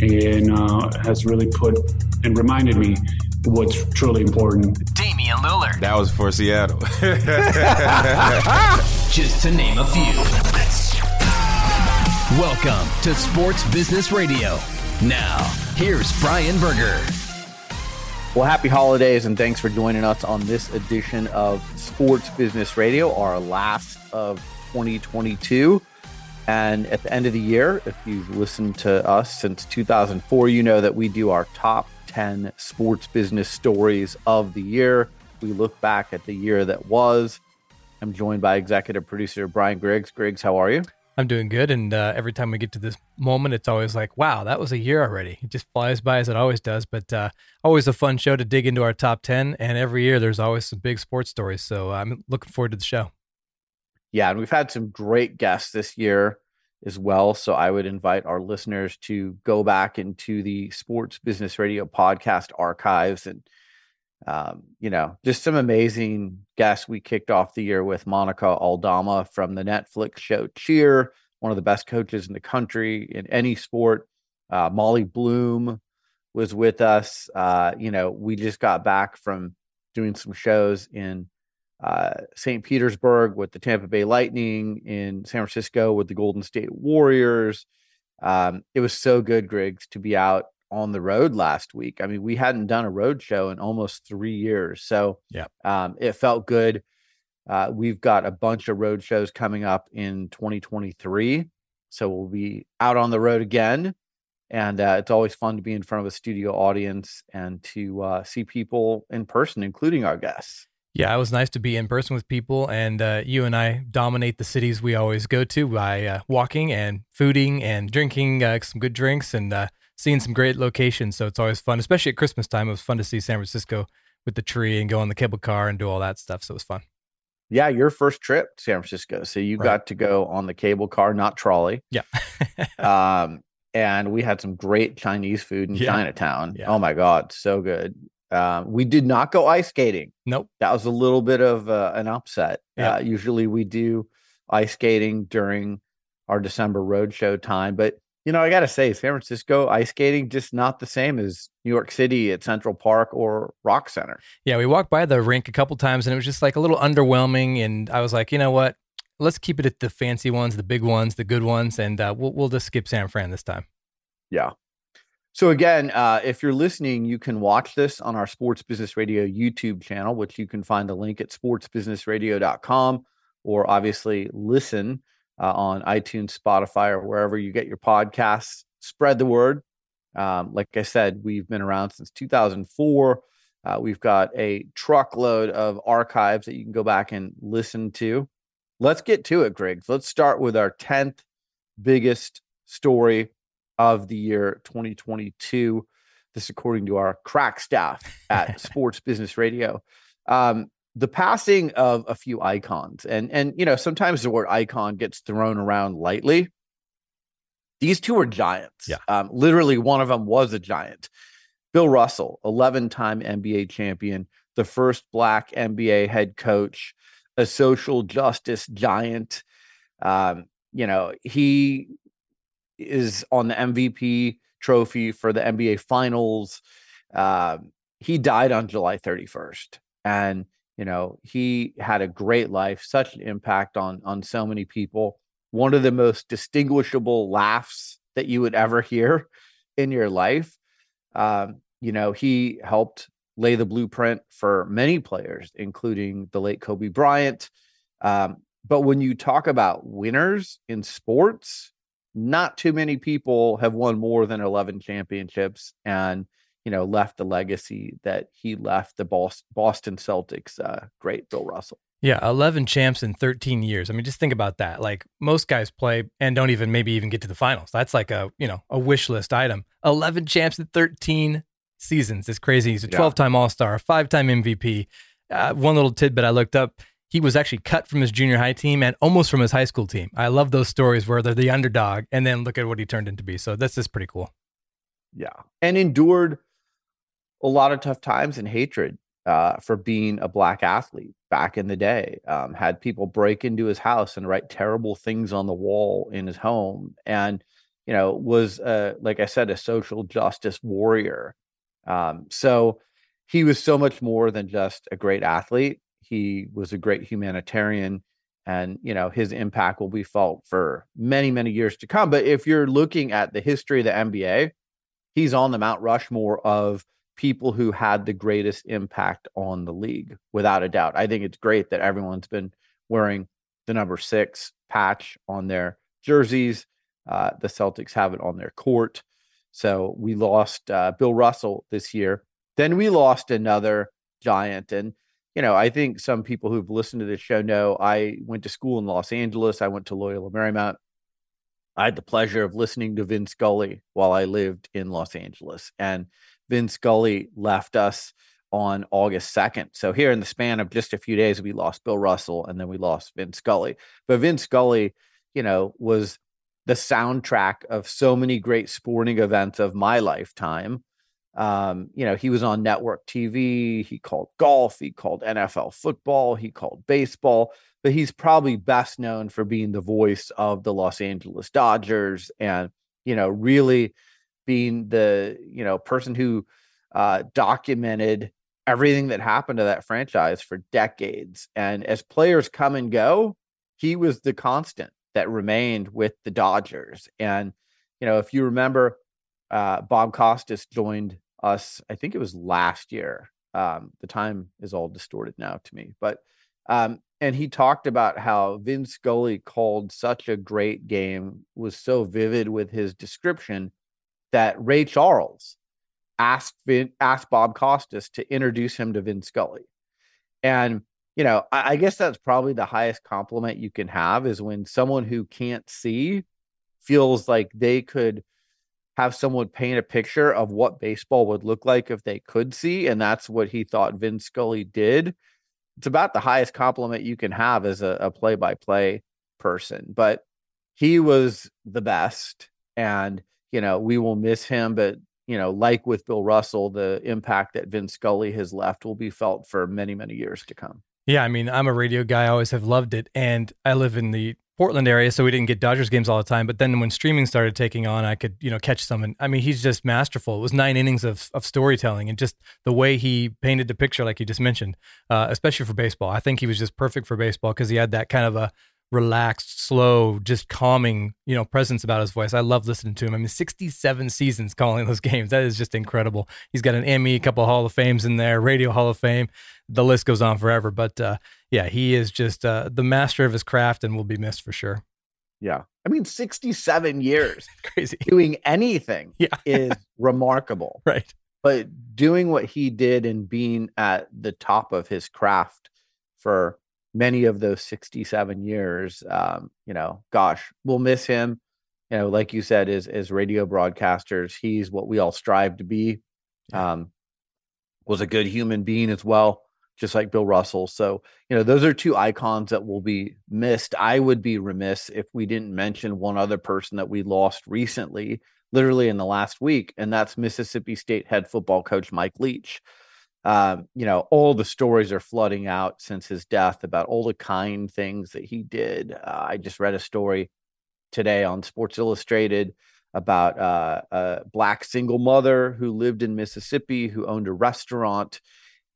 and uh, has really put and reminded me what's truly important. Damian Lillard. That was for Seattle. Just to name a few. Welcome to Sports Business Radio. Now, here's Brian Berger. Well, happy holidays and thanks for joining us on this edition of Sports Business Radio, our last of 2022. And at the end of the year, if you've listened to us since 2004, you know that we do our top 10 sports business stories of the year. We look back at the year that was. I'm joined by executive producer Brian Griggs. Griggs, how are you? I'm doing good. And uh, every time we get to this moment, it's always like, wow, that was a year already. It just flies by as it always does. But uh, always a fun show to dig into our top 10. And every year there's always some big sports stories. So I'm looking forward to the show. Yeah. And we've had some great guests this year as well. So I would invite our listeners to go back into the Sports Business Radio podcast archives and um, you know, just some amazing guests. We kicked off the year with Monica Aldama from the Netflix show Cheer, one of the best coaches in the country in any sport. Uh, Molly Bloom was with us. Uh, you know, we just got back from doing some shows in uh, St. Petersburg with the Tampa Bay Lightning, in San Francisco with the Golden State Warriors. Um, it was so good, Griggs, to be out on the road last week. I mean, we hadn't done a road show in almost three years. So yeah, um, it felt good. Uh, we've got a bunch of road shows coming up in 2023. So we'll be out on the road again. And uh, it's always fun to be in front of a studio audience and to uh, see people in person, including our guests. Yeah, it was nice to be in person with people, and uh, you and I dominate the cities we always go to by uh, walking and fooding and drinking uh, some good drinks and uh, seeing some great locations. So it's always fun, especially at Christmas time. It was fun to see San Francisco with the tree and go on the cable car and do all that stuff. So it was fun. Yeah, your first trip to San Francisco. So you Right. got to go on the cable car, not trolley. Yeah. um, and we had some great Chinese food in Yeah. Chinatown. Yeah. Oh my God, so good. Um, we did not go ice skating. nope. That was a little bit of uh, an upset. Yeah. Uh, usually we do ice skating during our December roadshow time, but you know, I got to say, San Francisco ice skating just not the same as New York City at Central Park or Rock Center. Yeah, we walked by the rink a couple times and it was just like a little underwhelming. And I was like, you know what? Let's keep it at the fancy ones, the big ones, the good ones, and uh, we'll we'll just skip San Fran this time. Yeah. So again, uh, if you're listening, you can watch this on our Sports Business Radio YouTube channel, which you can find the link at sportsbusinessradio.com, or obviously listen uh, on iTunes, Spotify, or wherever you get your podcasts. Spread the word. Um, like I said, we've been around since 2004. Uh, we've got a truckload of archives that you can go back and listen to. Let's get to it, Griggs. Let's start with our 10th biggest story of the year 2022. This, according to our crack staff at Sports Business Radio. Um, the passing of a few icons, and and you know sometimes the word icon gets thrown around lightly. These two are giants. Yeah. Um, literally, one of them was a giant. Bill Russell, 11-time NBA champion, the first Black NBA head coach, a social justice giant. Um, you know, he is on the MVP trophy for the NBA Finals. Um, he died on July 31st, and you know he had a great life, such an impact on on so many people. One of the most distinguishable laughs that you would ever hear in your life. Um, you know, he helped lay the blueprint for many players, including the late Kobe Bryant. Um, but when you talk about winners in sports, not too many people have won more than 11 championships and you know left the legacy that he left the boston celtics uh, great bill russell. Yeah 11 champs in 13 years. I mean just think about that. Like most guys play and don't even maybe even get to the finals. That's like a you know a wish list item. 11 champs in 13 seasons is crazy he's a 12 time all-star a five time mvp uh, one little tidbit i looked up he was actually cut from his junior high team and almost from his high school team. I love those stories where they're the underdog and then look at what he turned into be. So this is pretty cool. Yeah. And endured a lot of tough times and hatred uh, for being a black athlete back in the day. Um, had people break into his house and write terrible things on the wall in his home. And, you know, was, uh, like I said, a social justice warrior. Um, so he was so much more than just a great athlete he was a great humanitarian and you know his impact will be felt for many many years to come. But if you're looking at the history of the nba he's on the mount rushmore of people who had the greatest impact on the league without a doubt. I think it's great that everyone's been wearing the number six patch on their jerseys uh, the celtics have it on their court. So we lost uh, bill russell this year. Then we lost another giant and you know, I think some people who've listened to this show know I went to school in Los Angeles. I went to Loyola Marymount. I had the pleasure of listening to Vin Scully while I lived in Los Angeles. And Vin Scully left us on August 2nd. So here in the span of just a few days, we lost Bill Russell and then we lost Vin Scully. But Vin Scully, you know, was the soundtrack of so many great sporting events of my lifetime. Um, you know, he was on network TV, he called golf, he called NFL football, he called baseball, but he's probably best known for being the voice of the Los Angeles Dodgers and, you know, really being the, you know, person who uh, documented everything that happened to that franchise for decades. And as players come and go, he was the constant that remained with the Dodgers. And, you know, if you remember, uh, Bob Costas joined us. I think it was last year. Um, the time is all distorted now to me, but um, and he talked about how Vin Scully called such a great game, was so vivid with his description that Ray Charles asked Vin, asked Bob Costas to introduce him to Vin Scully, and you know I, I guess that's probably the highest compliment you can have is when someone who can't see feels like they could have someone paint a picture of what baseball would look like if they could see. And that's what he thought Vin Scully did. It's about the highest compliment you can have as a play by play person. But he was the best. And, you know, we will miss him. But, you know, like with Bill Russell, the impact that Vin Scully has left will be felt for many, many years to come. Yeah, I mean, I'm a radio guy. I always have loved it. And I live in the Portland area, so we didn't get Dodgers games all the time. But then when streaming started taking on, I could you know catch some. And I mean, he's just masterful. It was nine innings of of storytelling, and just the way he painted the picture, like you just mentioned, uh, especially for baseball. I think he was just perfect for baseball because he had that kind of a relaxed, slow, just calming, you know, presence about his voice. I love listening to him. I mean, 67 seasons calling those games. That is just incredible. He's got an Emmy, a couple Hall of Fames in there, Radio Hall of Fame. The list goes on forever. But uh, yeah, he is just uh, the master of his craft and will be missed for sure. Yeah. I mean, 67 years crazy doing anything yeah. is remarkable. Right. But doing what he did and being at the top of his craft for many of those 67 years um, you know gosh we'll miss him. You know like you said as as radio broadcasters he's what we all strive to be um, was a good human being as well just like bill russell. So you know those are two icons that will be missed. I would be remiss if we didn't mention one other person that we lost recently literally in the last week and that's mississippi state head football coach mike leach um, you know, all the stories are flooding out since his death about all the kind things that he did. Uh, I just read a story today on Sports Illustrated about uh, a black single mother who lived in Mississippi who owned a restaurant.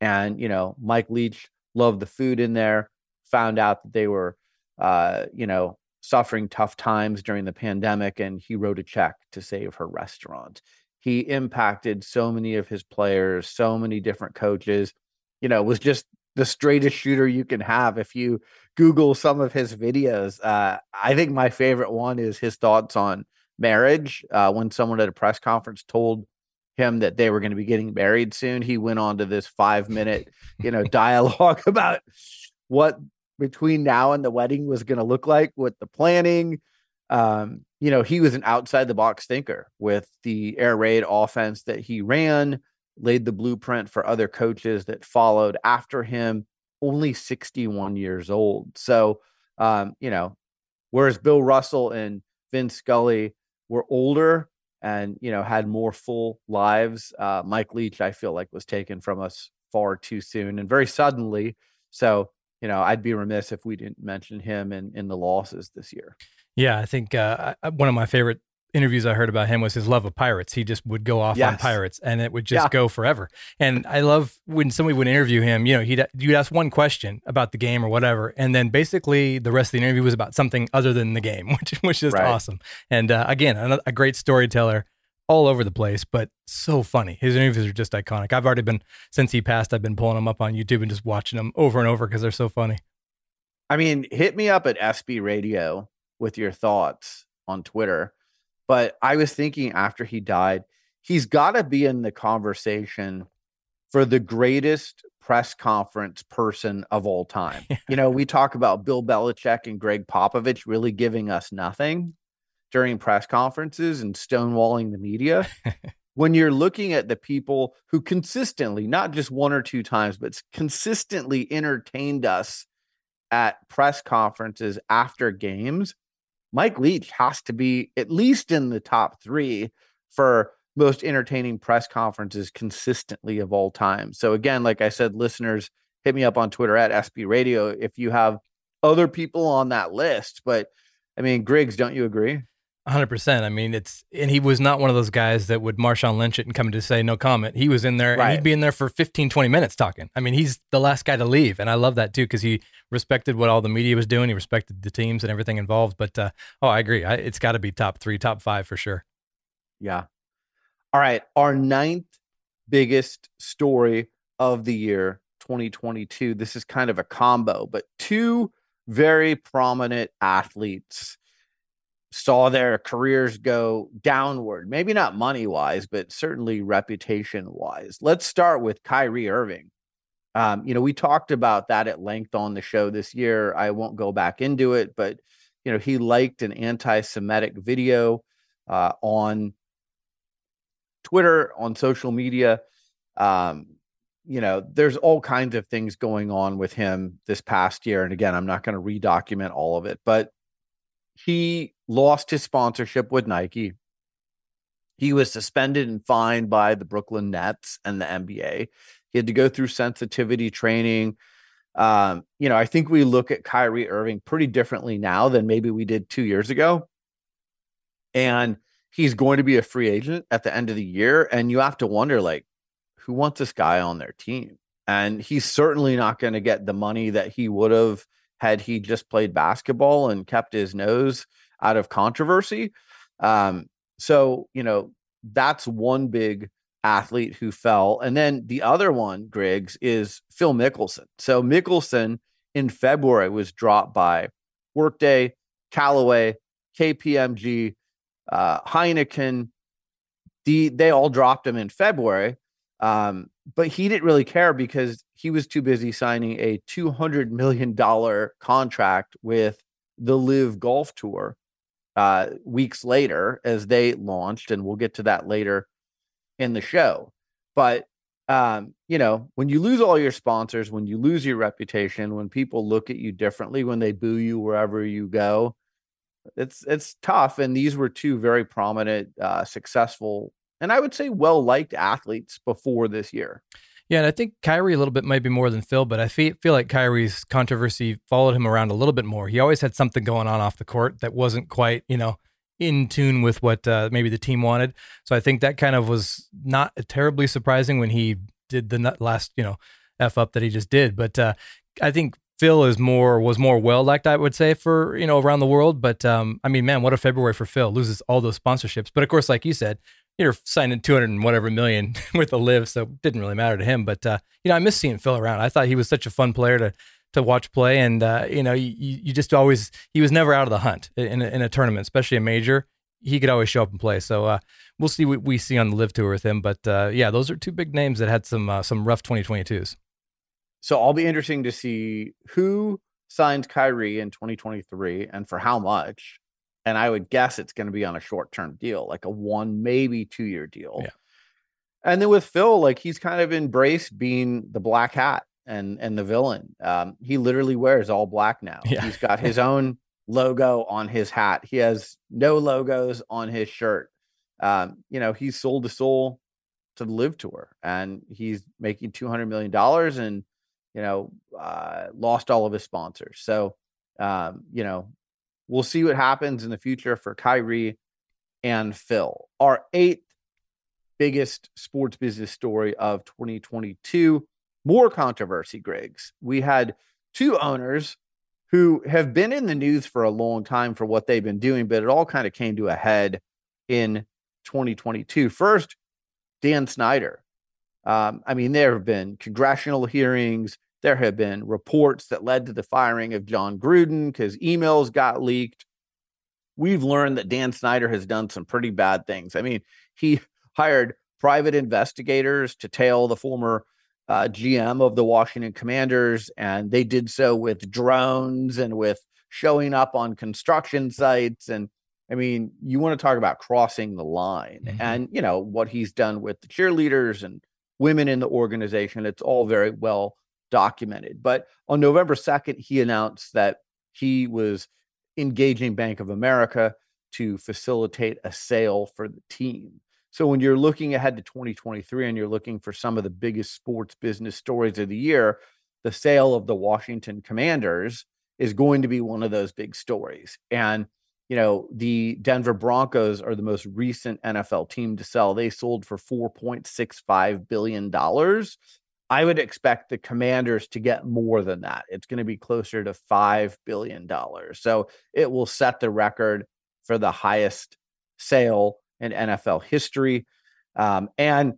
And, you know, Mike Leach loved the food in there, found out that they were, uh, you know, suffering tough times during the pandemic. And he wrote a check to save her restaurant. He impacted so many of his players, so many different coaches. You know, was just the straightest shooter you can have. If you Google some of his videos, uh, I think my favorite one is his thoughts on marriage. Uh, when someone at a press conference told him that they were going to be getting married soon, he went on to this five minute, you know, dialogue about what between now and the wedding was going to look like, what the planning, um, you know, he was an outside the box thinker with the air raid offense that he ran, laid the blueprint for other coaches that followed after him, only 61 years old. So, um, you know, whereas Bill Russell and Vin Scully were older and, you know, had more full lives, uh, Mike Leach, I feel like, was taken from us far too soon and very suddenly. So, you know, I'd be remiss if we didn't mention him in, in the losses this year. Yeah, I think uh, one of my favorite interviews I heard about him was his love of pirates. He just would go off yes. on pirates, and it would just yeah. go forever. And I love when somebody would interview him. You know, he'd you'd ask one question about the game or whatever, and then basically the rest of the interview was about something other than the game, which was just right. awesome. And uh, again, a, a great storyteller all over the place, but so funny. His interviews are just iconic. I've already been since he passed. I've been pulling them up on YouTube and just watching them over and over because they're so funny. I mean, hit me up at SB Radio with your thoughts on Twitter. But I was thinking after he died, he's got to be in the conversation for the greatest press conference person of all time. you know, we talk about Bill Belichick and Gregg Popovich really giving us nothing during press conferences and stonewalling the media. when you're looking at the people who consistently, not just one or two times, but consistently entertained us at press conferences after games, Mike Leach has to be at least in the top three for most entertaining press conferences consistently of all time. So again, like I said, listeners, hit me up on Twitter at SB Radio if you have other people on that list. But I mean, Griggs, don't you agree? Hundred percent. I mean, it's and he was not one of those guys that would Marshawn Lynch it and come to say no comment. He was in there right. and he'd be in there for 15, 20 minutes talking. I mean, he's the last guy to leave, and I love that too because he respected what all the media was doing. He respected the teams and everything involved. But uh, oh, I agree. I, it's got to be top three, top five for sure. Yeah. All right, our ninth biggest story of the year, 2022. This is kind of a combo, but two very prominent athletes saw their careers go downward. Maybe not money wise, but certainly reputation wise. Let's start with Kyrie Irving. Um, you know, we talked about that at length on the show this year. I won't go back into it, but you know, he liked an anti-Semitic video uh, on Twitter, on social media. Um, you know, there's all kinds of things going on with him this past year. And again, I'm not going to redocument all of it, but he lost his sponsorship with Nike. He was suspended and fined by the Brooklyn Nets and the NBA. He had to go through sensitivity training. Um, you know, I think we look at Kyrie Irving pretty differently now than maybe we did two years ago. And he's going to be a free agent at the end of the year. And you have to wonder, like, who wants this guy on their team? And he's certainly not going to get the money that he would have had he just played basketball and kept his nose out of controversy. Um, so, you know, that's one big athlete who fell. And then the other one, Griggs, is Phil Mickelson. So Mickelson in February was dropped by Workday, Callaway, KPMG, uh, Heineken. The, they all dropped him in February. Um, but he didn't really care because he was too busy signing a $200 million contract with the LIV Golf Tour uh, weeks later as they launched. And we'll get to that later in the show. But, um, you know, when you lose all your sponsors, when you lose your reputation, when people look at you differently, when they boo you wherever you go, it's it's tough. And these were two very prominent, uh, successful and I would say well liked athletes before this year. Yeah, and I think Kyrie a little bit might be more than Phil, but I feel, feel like Kyrie's controversy followed him around a little bit more. He always had something going on off the court that wasn't quite, you know, in tune with what uh, maybe the team wanted. So I think that kind of was not terribly surprising when he did the last, you know, f up that he just did. But uh, I think Phil is more was more well liked, I would say, for you know around the world. But um, I mean, man, what a February for Phil! Loses all those sponsorships, but of course, like you said, you're signing 200 and whatever million with the LIV, so it didn't really matter to him. But uh, you know, I miss seeing Phil around. I thought he was such a fun player to to watch play, and uh, you know, you, you just always he was never out of the hunt in a, in a tournament, especially a major. He could always show up and play. So uh, we'll see what we see on the LIV tour with him. But uh, yeah, those are two big names that had some uh, some rough 2022s. So I'll be interesting to see who signs Kyrie in 2023 and for how much. And I would guess it's going to be on a short term deal, like a one, maybe two year deal. Yeah. And then with Phil, like he's kind of embraced being the black hat and and the villain. Um, he literally wears all black now. Yeah. He's got his own logo on his hat. He has no logos on his shirt. Um, you know, he's sold the soul to the LIV tour and he's making $200 million and, you know, uh, lost all of his sponsors. So, um, you know, we'll see what happens in the future for Kyrie and Phil. Our eighth biggest sports business story of 2022. More controversy, Griggs. We had two owners who have been in the news for a long time for what they've been doing, but it all kind of came to a head in 2022. First, Dan Snyder. Um, I mean, there have been congressional hearings. There have been reports that led to the firing of Jon Gruden because emails got leaked. We've learned that Dan Snyder has done some pretty bad things. I mean, he hired private investigators to tail the former uh, GM of the Washington Commanders, and they did so with drones and with showing up on construction sites. And I mean, you want to talk about crossing the line Mhm. and, you know, what he's done with the cheerleaders and women in the organization. It's all very well documented. But on November 2nd, he announced that he was engaging Bank of America to facilitate a sale for the team. So when you're looking ahead to 2023 and you're looking for some of the biggest sports business stories of the year, the sale of the Washington Commanders is going to be one of those big stories. And you know, the Denver Broncos are the most recent NFL team to sell. They sold for 4.65 billion dollars. I would expect the Commanders to get more than that. It's going to be closer to 5 billion dollars. So it will set the record for the highest sale in NFL history. Um, and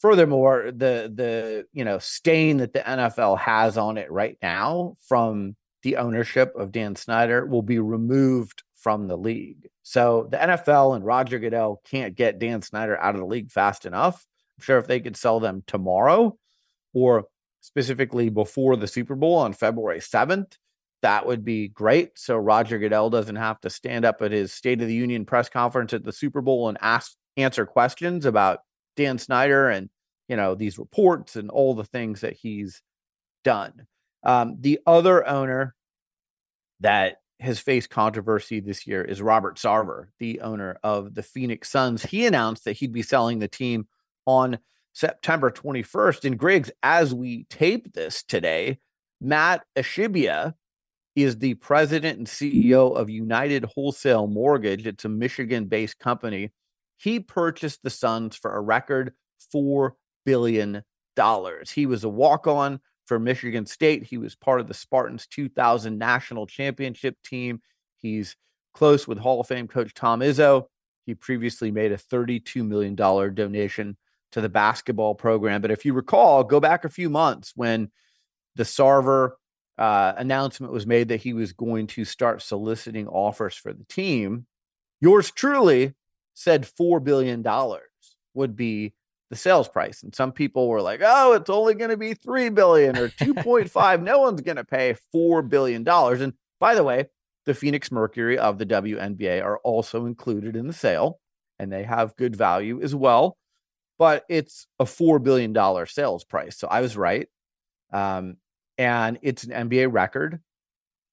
furthermore, the the you know stain that the NFL has on it right now from the ownership of Dan Snyder will be removed from the league. So the NFL and Roger Goodell can't get Dan Snyder out of the league fast enough. I'm sure if they could sell them tomorrow or specifically before the Super Bowl on February 7th, that would be great. So Roger Goodell doesn't have to stand up at his State of the Union press conference at the Super Bowl and ask answer questions about Dan Snyder and you know these reports and all the things that he's done. Um, the other owner that has faced controversy this year is Robert Sarver, the owner of the Phoenix Suns. He announced that he'd be selling the team on September 21st. And Griggs, as we tape this today, Matt Ashibia is the president and CEO of United Wholesale Mortgage. It's a Michigan based company. He purchased the Suns for a record $4 billion. He was a walk on for Michigan State. He was part of the Spartans 2000 national championship team. He's close with Hall of Fame coach Tom Izzo. He previously made a $32 million donation to the basketball program. But if you recall, go back a few months when the Sarver uh, announcement was made that he was going to start soliciting offers for the team. Yours truly said $4 billion would be the sales price. And some people were like, oh, it's only going to be 3 billion or 2.5. no one's going to pay $4 billion. And by the way, the Phoenix Mercury of the WNBA are also included in the sale and they have good value as well. But it's a $4 billion sales price. So I was right. Um, and it's an NBA record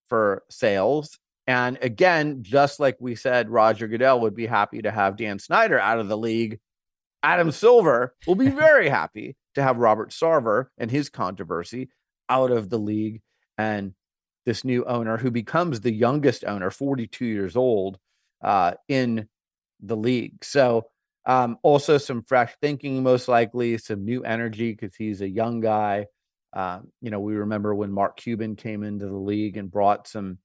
for sales. And again, just like we said, Roger Goodell would be happy to have Dan Snyder out of the league. Adam Silver will be very happy to have Robert Sarver and his controversy out of the league. And this new owner, who becomes the youngest owner, 42 years old, uh, in the league. So, um, also some fresh thinking, most likely, some new energy because he's a young guy. Um, you know, we remember when Mark Cuban came into the league and brought some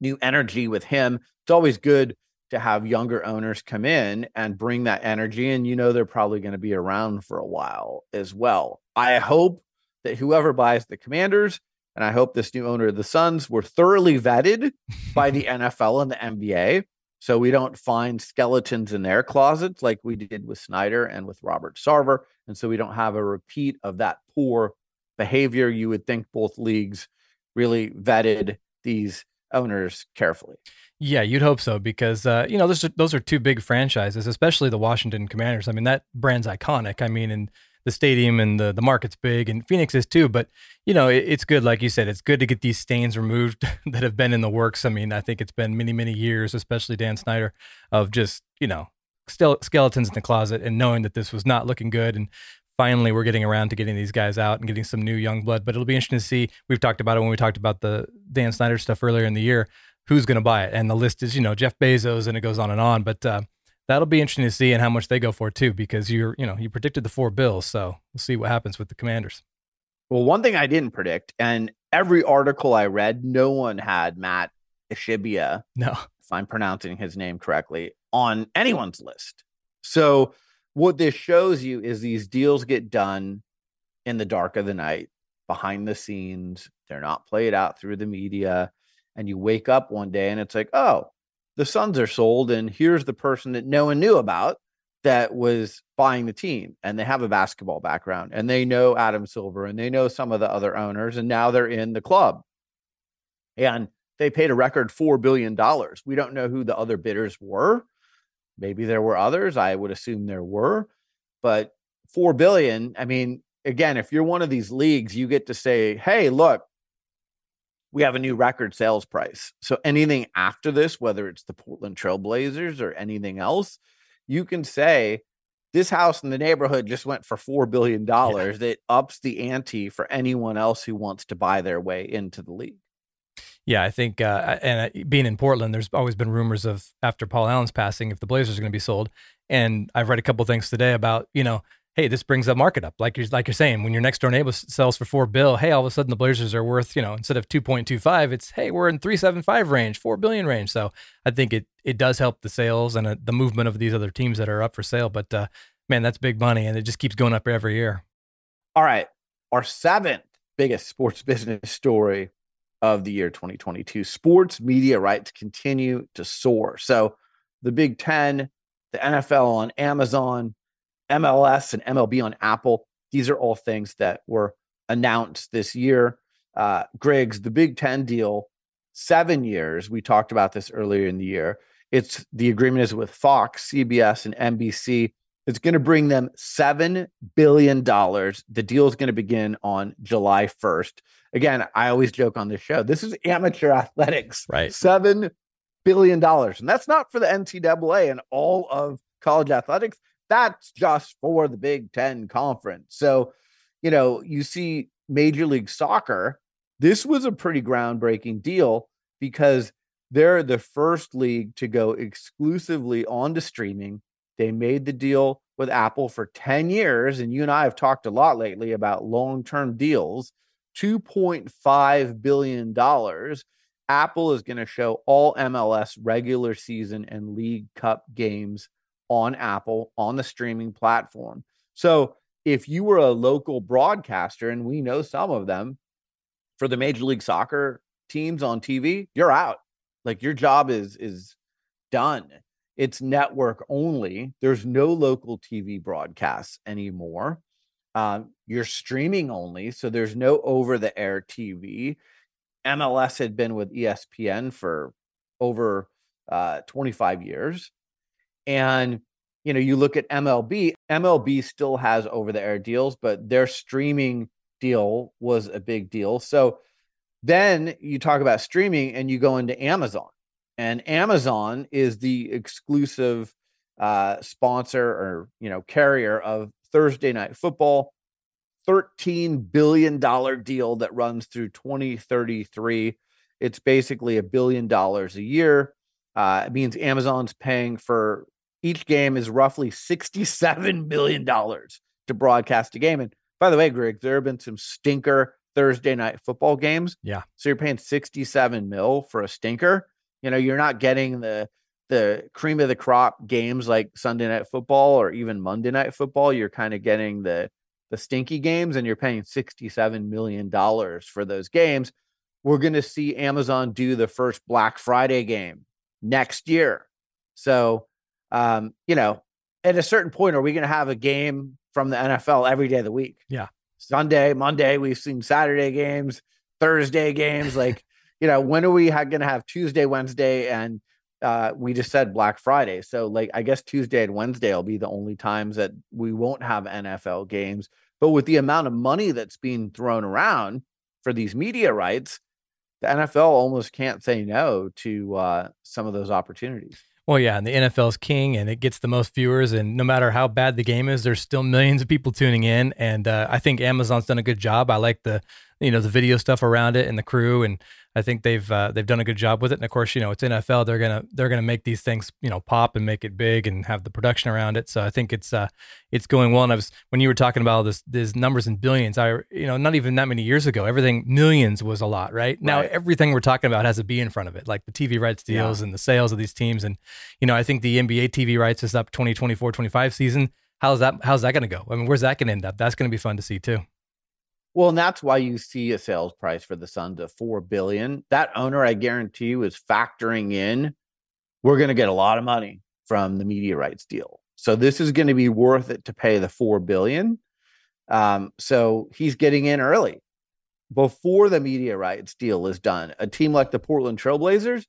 new energy with him. It's always good to have younger owners come in and bring that energy. And you know, they're probably going to be around for a while as well. I hope that whoever buys the commanders, and I hope this new owner of the Suns were thoroughly vetted by the NFL and the NBA. So we don't find skeletons in their closets like we did with Snyder and with Robert Sarver. And so we don't have a repeat of that poor behavior. You would think both leagues really vetted these owners carefully. Yeah, you'd hope so because uh, you know those are, those are two big franchises, especially the Washington Commanders. I mean that brand's iconic. I mean, and the stadium and the the market's big, and Phoenix is too. But you know, it, it's good, like you said, it's good to get these stains removed that have been in the works. I mean, I think it's been many many years, especially Dan Snyder, of just you know still skeletons in the closet and knowing that this was not looking good and finally we're getting around to getting these guys out and getting some new young blood. But it'll be interesting to see. We've talked about it when we talked about the Dan Snyder stuff earlier in the year. Who's going to buy it? And the list is, you know, Jeff Bezos, and it goes on and on. But uh, that'll be interesting to see and how much they go for too, because you're, you know, you predicted the four bills, so we'll see what happens with the Commanders. Well, one thing I didn't predict, and every article I read, no one had Matt Ishibia. No, if I'm pronouncing his name correctly, on anyone's list. So what this shows you is these deals get done in the dark of the night, behind the scenes. They're not played out through the media. And you wake up one day and it's like, oh, the Suns are sold. And here's the person that no one knew about that was buying the team. And they have a basketball background and they know Adam Silver and they know some of the other owners. And now they're in the club. And they paid a record $4 billion. We don't know who the other bidders were. Maybe there were others. I would assume there were, but 4 billion. I mean, again, if you're one of these leagues, you get to say, hey, look, we have a new record sales price. So anything after this, whether it's the Portland Trailblazers or anything else, you can say, this house in the neighborhood just went for $4 billion. Yeah. It ups the ante for anyone else who wants to buy their way into the league. Yeah, I think, uh, and uh, being in Portland, there's always been rumors of after Paul Allen's passing, if the Blazers are going to be sold. And I've read a couple things today about, you know, hey, this brings the market up. Like you're like you're saying, when your next door neighbor sells for four bill, hey, all of a sudden the Blazers are worth, you know, instead of two point two five, it's hey, we're in three seven five range, four billion range. So I think it it does help the sales and uh, the movement of these other teams that are up for sale. But uh, man, that's big money, and it just keeps going up every year. All right, our seventh biggest sports business story of the year 2022. Sports media rights continue to soar. So the Big Ten, the NFL on Amazon, MLS and MLB on Apple, these are all things that were announced this year. Uh, Griggs, the Big Ten deal, seven years. We talked about this earlier in the year. It's the agreement is with Fox, CBS, and NBC. It's going to bring them $7 billion. The deal is going to begin on July 1st. Again, I always joke on this show this is amateur athletics. Right. $7 billion. And that's not for the NCAA and all of college athletics. That's just for the Big Ten conference. So, you know, you see Major League Soccer. This was a pretty groundbreaking deal because they're the first league to go exclusively onto streaming they made the deal with Apple for 10 years. And you and I have talked a lot lately about long term deals $2.5 billion. Apple is going to show all MLS regular season and League Cup games on Apple on the streaming platform. So if you were a local broadcaster, and we know some of them for the Major League Soccer teams on TV, you're out. Like your job is is done. It's network only. There's no local TV broadcasts anymore. Um, you're streaming only, so there's no over the air TV. MLS had been with ESPN for over uh, 25 years. And, you know, you look at MLB, MLB still has over the air deals, but their streaming deal was a big deal. So then you talk about streaming and you go into Amazon and Amazon is the exclusive uh, sponsor or you know carrier of Thursday Night Football. $13 billion deal that runs through 2033. It's basically a billion dollars a year. Uh, it means Amazon's paying for each game is roughly $67 million to broadcast a game. And by the way, Greg, there have been some stinker Thursday night football games. Yeah. So you're paying 67 mil for a stinker you know, you're not getting the the cream of the crop games like Sunday night football or even Monday night football, you're kind of getting the the stinky games and you're paying 67 million dollars for those games. We're going to see Amazon do the first Black Friday game next year. So, um, you know, at a certain point, are we going to have a game from the NFL every day of the week? Yeah. Sunday, Monday, we've seen Saturday games, Thursday games. Like, you know, when are we going to have Tuesday, Wednesday, and uh, we just said Black Friday. So, like, I guess Tuesday and Wednesday will be the only times that we won't have NFL games. But with the amount of money that's being thrown around for these media rights, the NFL almost can't say no to uh, some of those opportunities. Well, yeah, and the NFL's king, and it gets the most viewers. And no matter how bad the game is, there's still millions of people tuning in. And uh, I think Amazon's done a good job. I like the you know the video stuff around it and the crew and I think they've uh, they've done a good job with it. And of course, you know it's NFL. They're gonna they're gonna make these things you know pop and make it big and have the production around it. So I think it's uh it's going well. And I was when you were talking about this these numbers in billions. I you know not even that many years ago, everything millions was a lot. Right, right. now, everything we're talking about has a B in front of it, like the TV rights deals yeah. and the sales of these teams. And you know I think the NBA TV rights is up 2024 25 season. How's that how's that going to go? I mean, where's that going to end up? That's going to be fun to see too. Well, and that's why you see a sales price for the Suns of four billion. That owner, I guarantee you, is factoring in we're going to get a lot of money from the media rights deal. So this is going to be worth it to pay the four billion. Um, so he's getting in early before the media rights deal is done. A team like the Portland Trailblazers,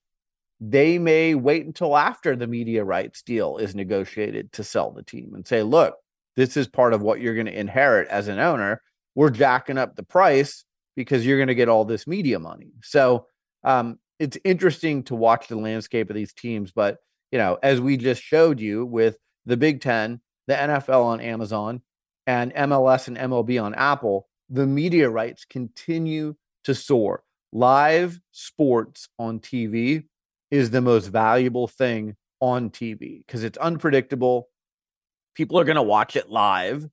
they may wait until after the media rights deal is negotiated to sell the team and say, look, this is part of what you're going to inherit as an owner we're jacking up the price because you're going to get all this media money. So um, it's interesting to watch the landscape of these teams. But, you know, as we just showed you with the Big Ten, the NFL on Amazon, and MLS and MLB on Apple, the media rights continue to soar. Live sports on TV is the most valuable thing on TV because it's unpredictable. People are going to watch it live.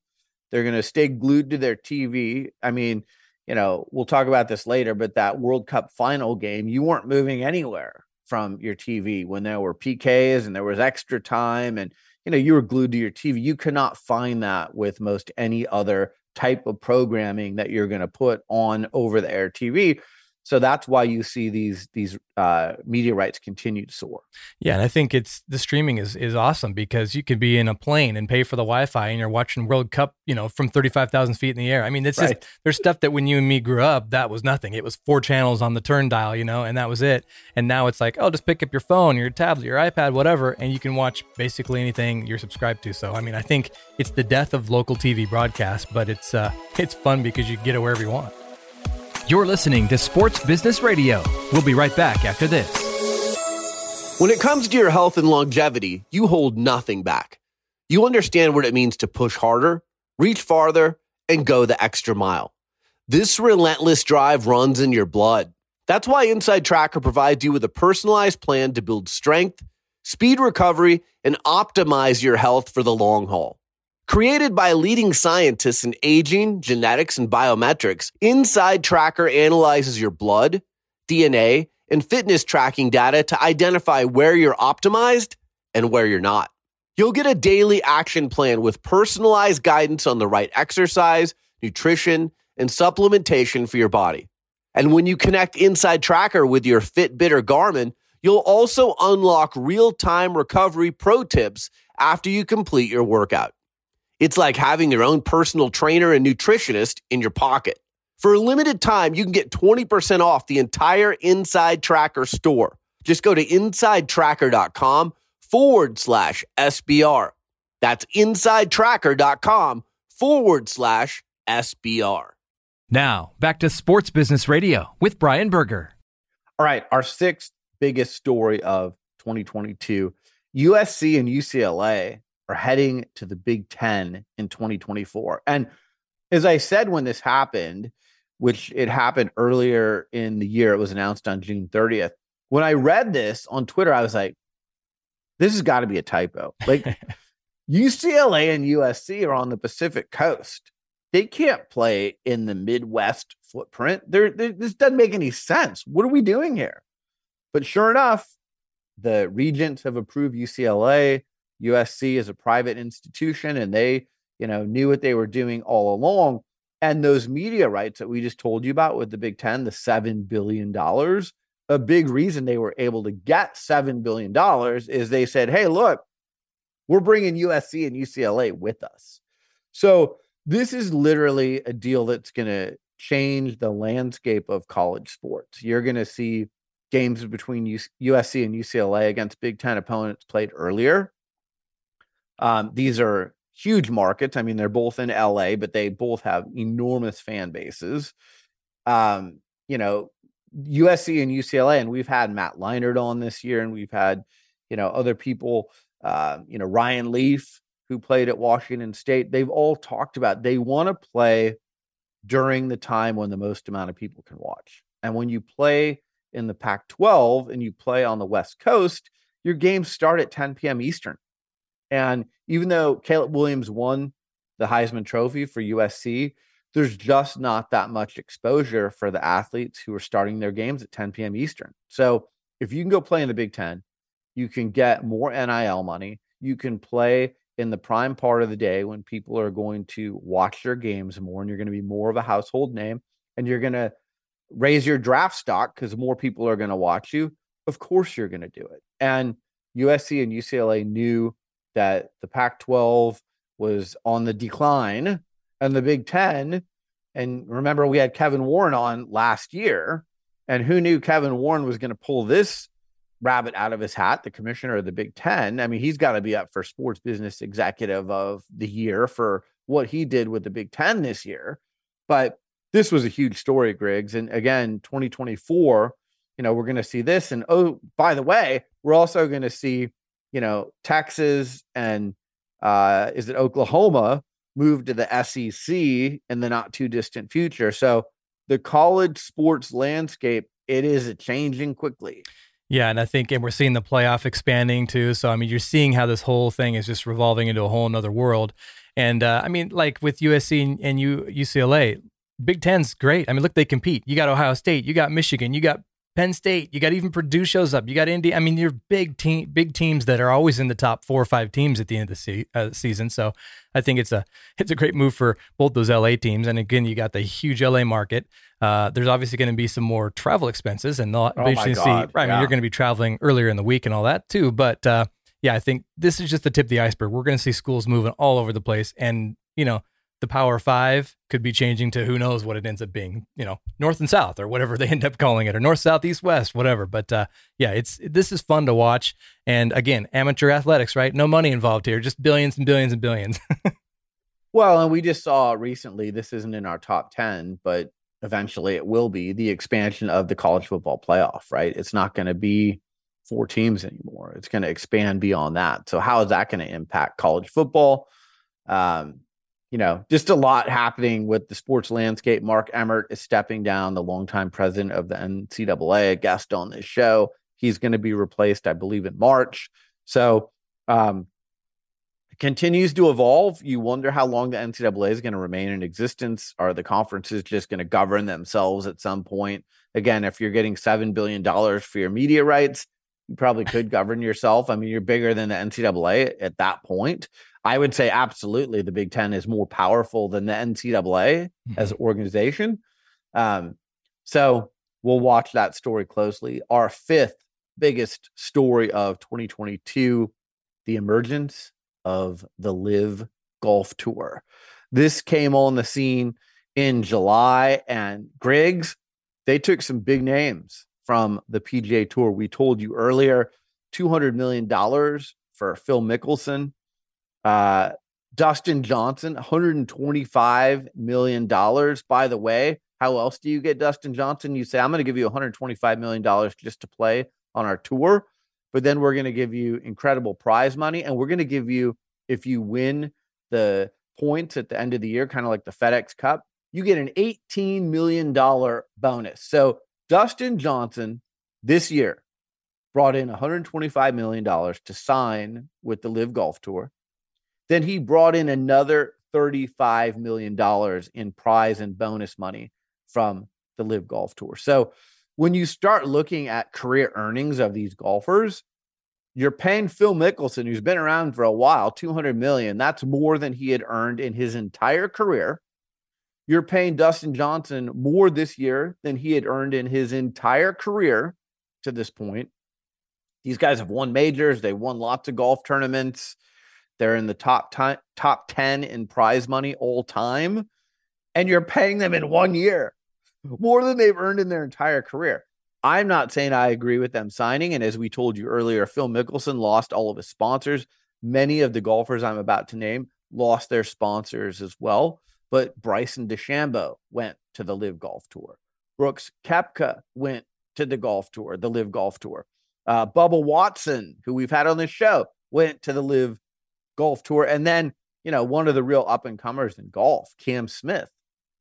They're going to stay glued to their TV. I mean, you know, we'll talk about this later, but that World Cup final game, you weren't moving anywhere from your TV when there were PKs and there was extra time and you know, you were glued to your TV. You cannot find that with most any other type of programming that you're going to put on over the air TV. So that's why you see these these uh, media rights continue to soar. Yeah, and I think it's the streaming is is awesome because you can be in a plane and pay for the Wi-Fi, and you're watching World Cup, you know, from thirty five thousand feet in the air. I mean, it's right. just there's stuff that when you and me grew up, that was nothing. It was four channels on the turn dial, you know, and that was it. And now it's like, oh, just pick up your phone, your tablet, your iPad, whatever, and you can watch basically anything you're subscribed to. So I mean, I think it's the death of local TV broadcast, but it's uh, it's fun because you get it wherever you want. You're listening to Sports Business Radio. We'll be right back after this. When it comes to your health and longevity, you hold nothing back. You understand what it means to push harder, reach farther, and go the extra mile. This relentless drive runs in your blood. That's why Inside Tracker provides you with a personalized plan to build strength, speed recovery, and optimize your health for the long haul. Created by leading scientists in aging, genetics, and biometrics, Inside Tracker analyzes your blood, DNA, and fitness tracking data to identify where you're optimized and where you're not. You'll get a daily action plan with personalized guidance on the right exercise, nutrition, and supplementation for your body. And when you connect Inside Tracker with your Fitbit or Garmin, you'll also unlock real time recovery pro tips after you complete your workout. It's like having your own personal trainer and nutritionist in your pocket. For a limited time, you can get 20% off the entire Inside Tracker store. Just go to insidetracker.com forward slash SBR. That's insidetracker.com forward slash SBR. Now, back to Sports Business Radio with Brian Berger. All right, our sixth biggest story of 2022 USC and UCLA are heading to the Big Ten in 2024. And as I said when this happened, which it happened earlier in the year, it was announced on June 30th. When I read this on Twitter, I was like, this has got to be a typo. Like UCLA and USC are on the Pacific coast. They can't play in the Midwest footprint. There, this doesn't make any sense. What are we doing here? But sure enough, the regents have approved UCLA. USC is a private institution, and they, you know, knew what they were doing all along. And those media rights that we just told you about with the Big Ten, the $7 billion, a big reason they were able to get $7 billion is they said, hey, look, we're bringing USC and UCLA with us. So this is literally a deal that's going to change the landscape of college sports. You're going to see games between USC and UCLA against Big Ten opponents played earlier. Um, these are huge markets. I mean, they're both in LA, but they both have enormous fan bases. Um, you know, USC and UCLA, and we've had Matt Leinart on this year, and we've had, you know, other people, uh, you know, Ryan Leaf, who played at Washington State. They've all talked about they want to play during the time when the most amount of people can watch. And when you play in the Pac 12 and you play on the West Coast, your games start at 10 p.m. Eastern. And even though Caleb Williams won the Heisman Trophy for USC, there's just not that much exposure for the athletes who are starting their games at 10 p.m. Eastern. So if you can go play in the Big Ten, you can get more NIL money. You can play in the prime part of the day when people are going to watch their games more and you're going to be more of a household name and you're going to raise your draft stock because more people are going to watch you. Of course, you're going to do it. And USC and UCLA knew that the Pac 12 was on the decline and the Big Ten. And remember, we had Kevin Warren on last year. And who knew Kevin Warren was going to pull this rabbit out of his hat, the commissioner of the Big Ten? I mean, he's got to be up for sports business executive of the year for what he did with the Big Ten this year. But this was a huge story, Griggs. And again, 2024, you know, we're going to see this. And oh, by the way, we're also going to see you know, Texas and uh, is it Oklahoma move to the SEC in the not too distant future. So the college sports landscape, it is changing quickly. Yeah, and I think, and we're seeing the playoff expanding too. So I mean, you're seeing how this whole thing is just revolving into a whole another world. And uh, I mean, like with USC and, and U, UCLA, Big Ten's great. I mean, look, they compete. You got Ohio State, you got Michigan, you got Penn State, you got even Purdue shows up. You got Indy. I mean, you're big team, big teams that are always in the top four or five teams at the end of the se- uh, season. So I think it's a it's a great move for both those LA teams. And again, you got the huge LA market. Uh, there's obviously going to be some more travel expenses, and they'll oh see. Right, I mean, you're going to be traveling earlier in the week and all that too. But uh, yeah, I think this is just the tip of the iceberg. We're going to see schools moving all over the place, and you know the Power Five could be changing to who knows what it ends up being, you know, North and South or whatever they end up calling it, or North, South, East, West, whatever. But uh, yeah, it's this is fun to watch. And again, amateur athletics, right? No money involved here, just billions and billions and billions. well, and we just saw recently. This isn't in our top ten, but eventually it will be the expansion of the college football playoff. Right? It's not going to be four teams anymore. It's going to expand beyond that. So how is that going to impact college football? Um, you know, just a lot happening with the sports landscape. Mark Emmert is stepping down, the longtime president of the NCAA, a guest on this show. He's going to be replaced, I believe, in March. So, um, continues to evolve. You wonder how long the NCAA is going to remain in existence. Are the conferences just going to govern themselves at some point? Again, if you're getting $7 billion for your media rights, you probably could govern yourself. I mean, you're bigger than the NCAA at that point. I would say absolutely the Big Ten is more powerful than the NCAA mm-hmm. as an organization. Um, so we'll watch that story closely. Our fifth biggest story of 2022 the emergence of the LIV Golf Tour. This came on the scene in July, and Griggs, they took some big names from the PGA Tour. We told you earlier $200 million for Phil Mickelson, uh, Dustin Johnson, $125 million. By the way, how else do you get Dustin Johnson? You say, I'm going to give you $125 million just to play on our tour, but then we're going to give you incredible prize money. And we're going to give you, if you win the points at the end of the year, kind of like the FedEx Cup, you get an $18 million bonus. So Dustin Johnson this year brought in $125 million to sign with the LIV Golf Tour. Then he brought in another $35 million in prize and bonus money from the LIV Golf Tour. So when you start looking at career earnings of these golfers, You're paying Phil Mickelson, who's been around for a while, 200 million. That's more than he had earned in his entire career. You're paying Dustin Johnson more this year than he had earned in his entire career to this point. These guys have won majors, they won lots of golf tournaments. They're in the top t- top 10 in prize money all time and you're paying them in one year more than they've earned in their entire career. I'm not saying I agree with them signing. And as we told you earlier, Phil Mickelson lost all of his sponsors. Many of the golfers I'm about to name lost their sponsors as well. But Bryson DeChambeau went to the LIV Golf Tour. Brooks Koepka went to the golf tour, the LIV Golf Tour. Uh, Bubba Watson, who we've had on this show, went to the LIV Golf Tour. And then, you know, one of the real up and comers in golf, Cam Smith,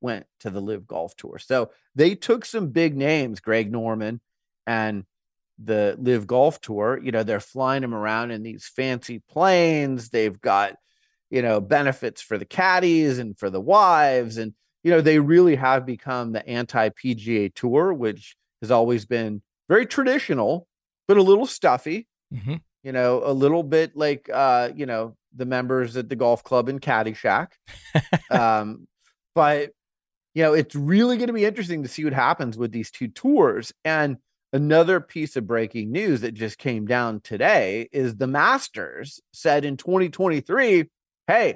went to the LIV Golf Tour. So they took some big names, Greg Norman and the LIV Golf Tour. You know, they're flying them around in these fancy planes. They've got, you know, benefits for the caddies and for the wives. And, you know, they really have become the anti PGA Tour, which has always been very traditional, but a little stuffy. Mm-hmm. You know, a little bit like, uh, you know, the members at the golf club in Caddyshack. um, but you know, it's really going to be interesting to see what happens with these two tours. And another piece of breaking news that just came down today is the Masters said in 2023, hey,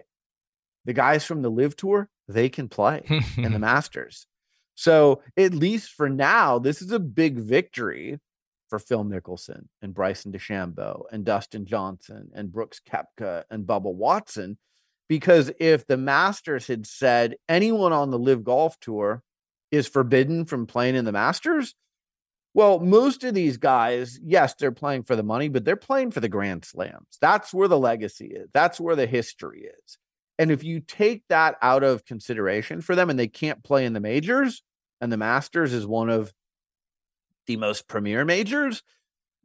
the guys from the LIV tour, they can play in the Masters. So, at least for now, this is a big victory for Phil Mickelson and Bryson DeChambeau and Dustin Johnson and Brooks Koepka and Bubba Watson because if the Masters had said anyone on the LIV Golf Tour is forbidden from playing in the Masters, well, most of these guys, yes, they're playing for the money, but they're playing for the Grand Slams. That's where the legacy is. That's where the history is. And if you take that out of consideration for them and they can't play in the majors, and the Masters is one of the most premier majors,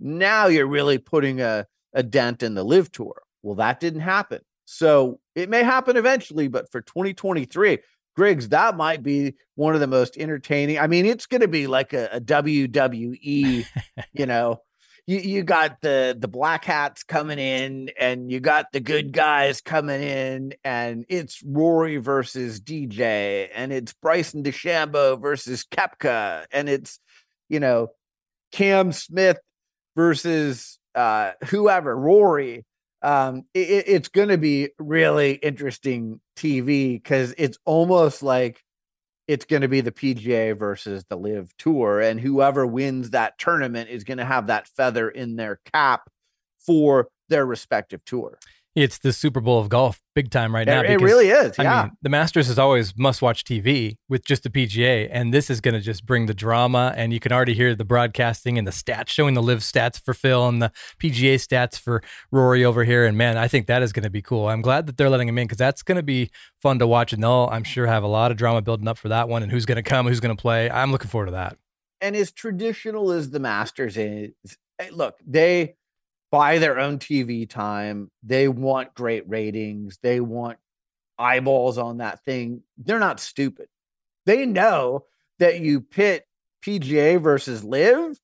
now you're really putting a, a dent in the LIV tour. Well, that didn't happen. So it may happen eventually, but for 2023, Griggs, that might be one of the most entertaining. I mean, it's going to be like a, a WWE, you know. You, you got the the black hats coming in and you got the good guys coming in and it's Rory versus DJ and it's Bryson DeChambeau versus Koepka and it's you know Cam Smith versus uh whoever Rory um, it, it's going to be really interesting TV because it's almost like it's going to be the PGA versus the LIV Tour, and whoever wins that tournament is going to have that feather in their cap for their respective tour it's the Super Bowl of golf, big time right now. It, because, it really is. Yeah, I mean, the Masters is always must-watch TV with just the PGA, and this is going to just bring the drama. And you can already hear the broadcasting and the stats showing the live stats for Phil and the PGA stats for Rory over here. And man, I think that is going to be cool. I'm glad that they're letting him in because that's going to be fun to watch, and they'll, I'm sure, have a lot of drama building up for that one. And who's going to come, who's going to play. I'm looking forward to that. And as traditional as the Masters is, eh, look, they buy their own TV time. They want great ratings. They want eyeballs on that thing. They're not stupid. They know that you pit PGA versus LIV,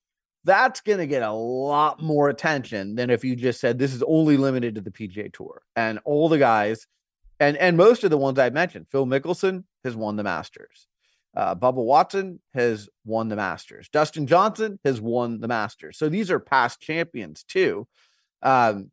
that's going to get a lot more attention than if you just said this is only limited to the PGA Tour. And all the guys, and and most of the ones I mentioned, Phil Mickelson has won the Masters. Uh, Bubba Watson has won the Masters. Dustin Johnson has won the Masters. So these are past champions too. Um,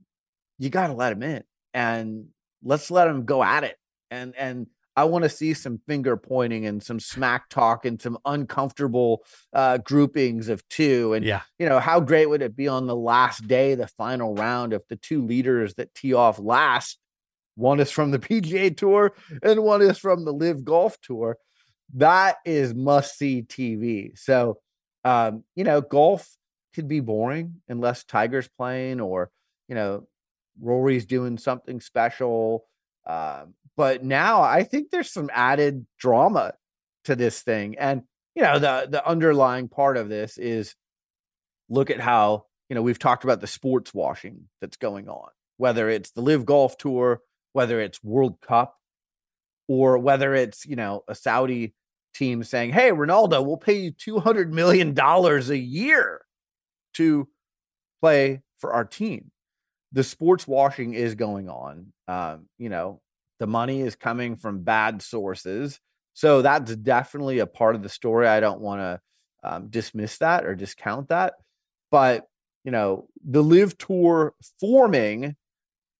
you got to let them in and let's let them go at it. And and I want to see some finger pointing and some smack talk and some uncomfortable uh, groupings of two. And yeah, you know how great would it be on the last day, the final round, if the two leaders that tee off last, one is from the PGA Tour and one is from the Live Golf Tour that is must see TV. So, um, you know, golf could be boring unless Tiger's playing or, you know, Rory's doing something special. Uh, but now I think there's some added drama to this thing. And, you know, the the underlying part of this is look at how, you know, we've talked about the sports washing that's going on, whether it's the LIV Golf Tour, whether it's World Cup, or whether it's, you know, a Saudi team saying, Hey, Ronaldo, we'll pay you $200 million a year to play for our team. the sports washing is going on. Um, you know, the money is coming from bad sources. So that's definitely a part of the story. I don't want to um, dismiss that or discount that. But, you know, the LIV tour forming,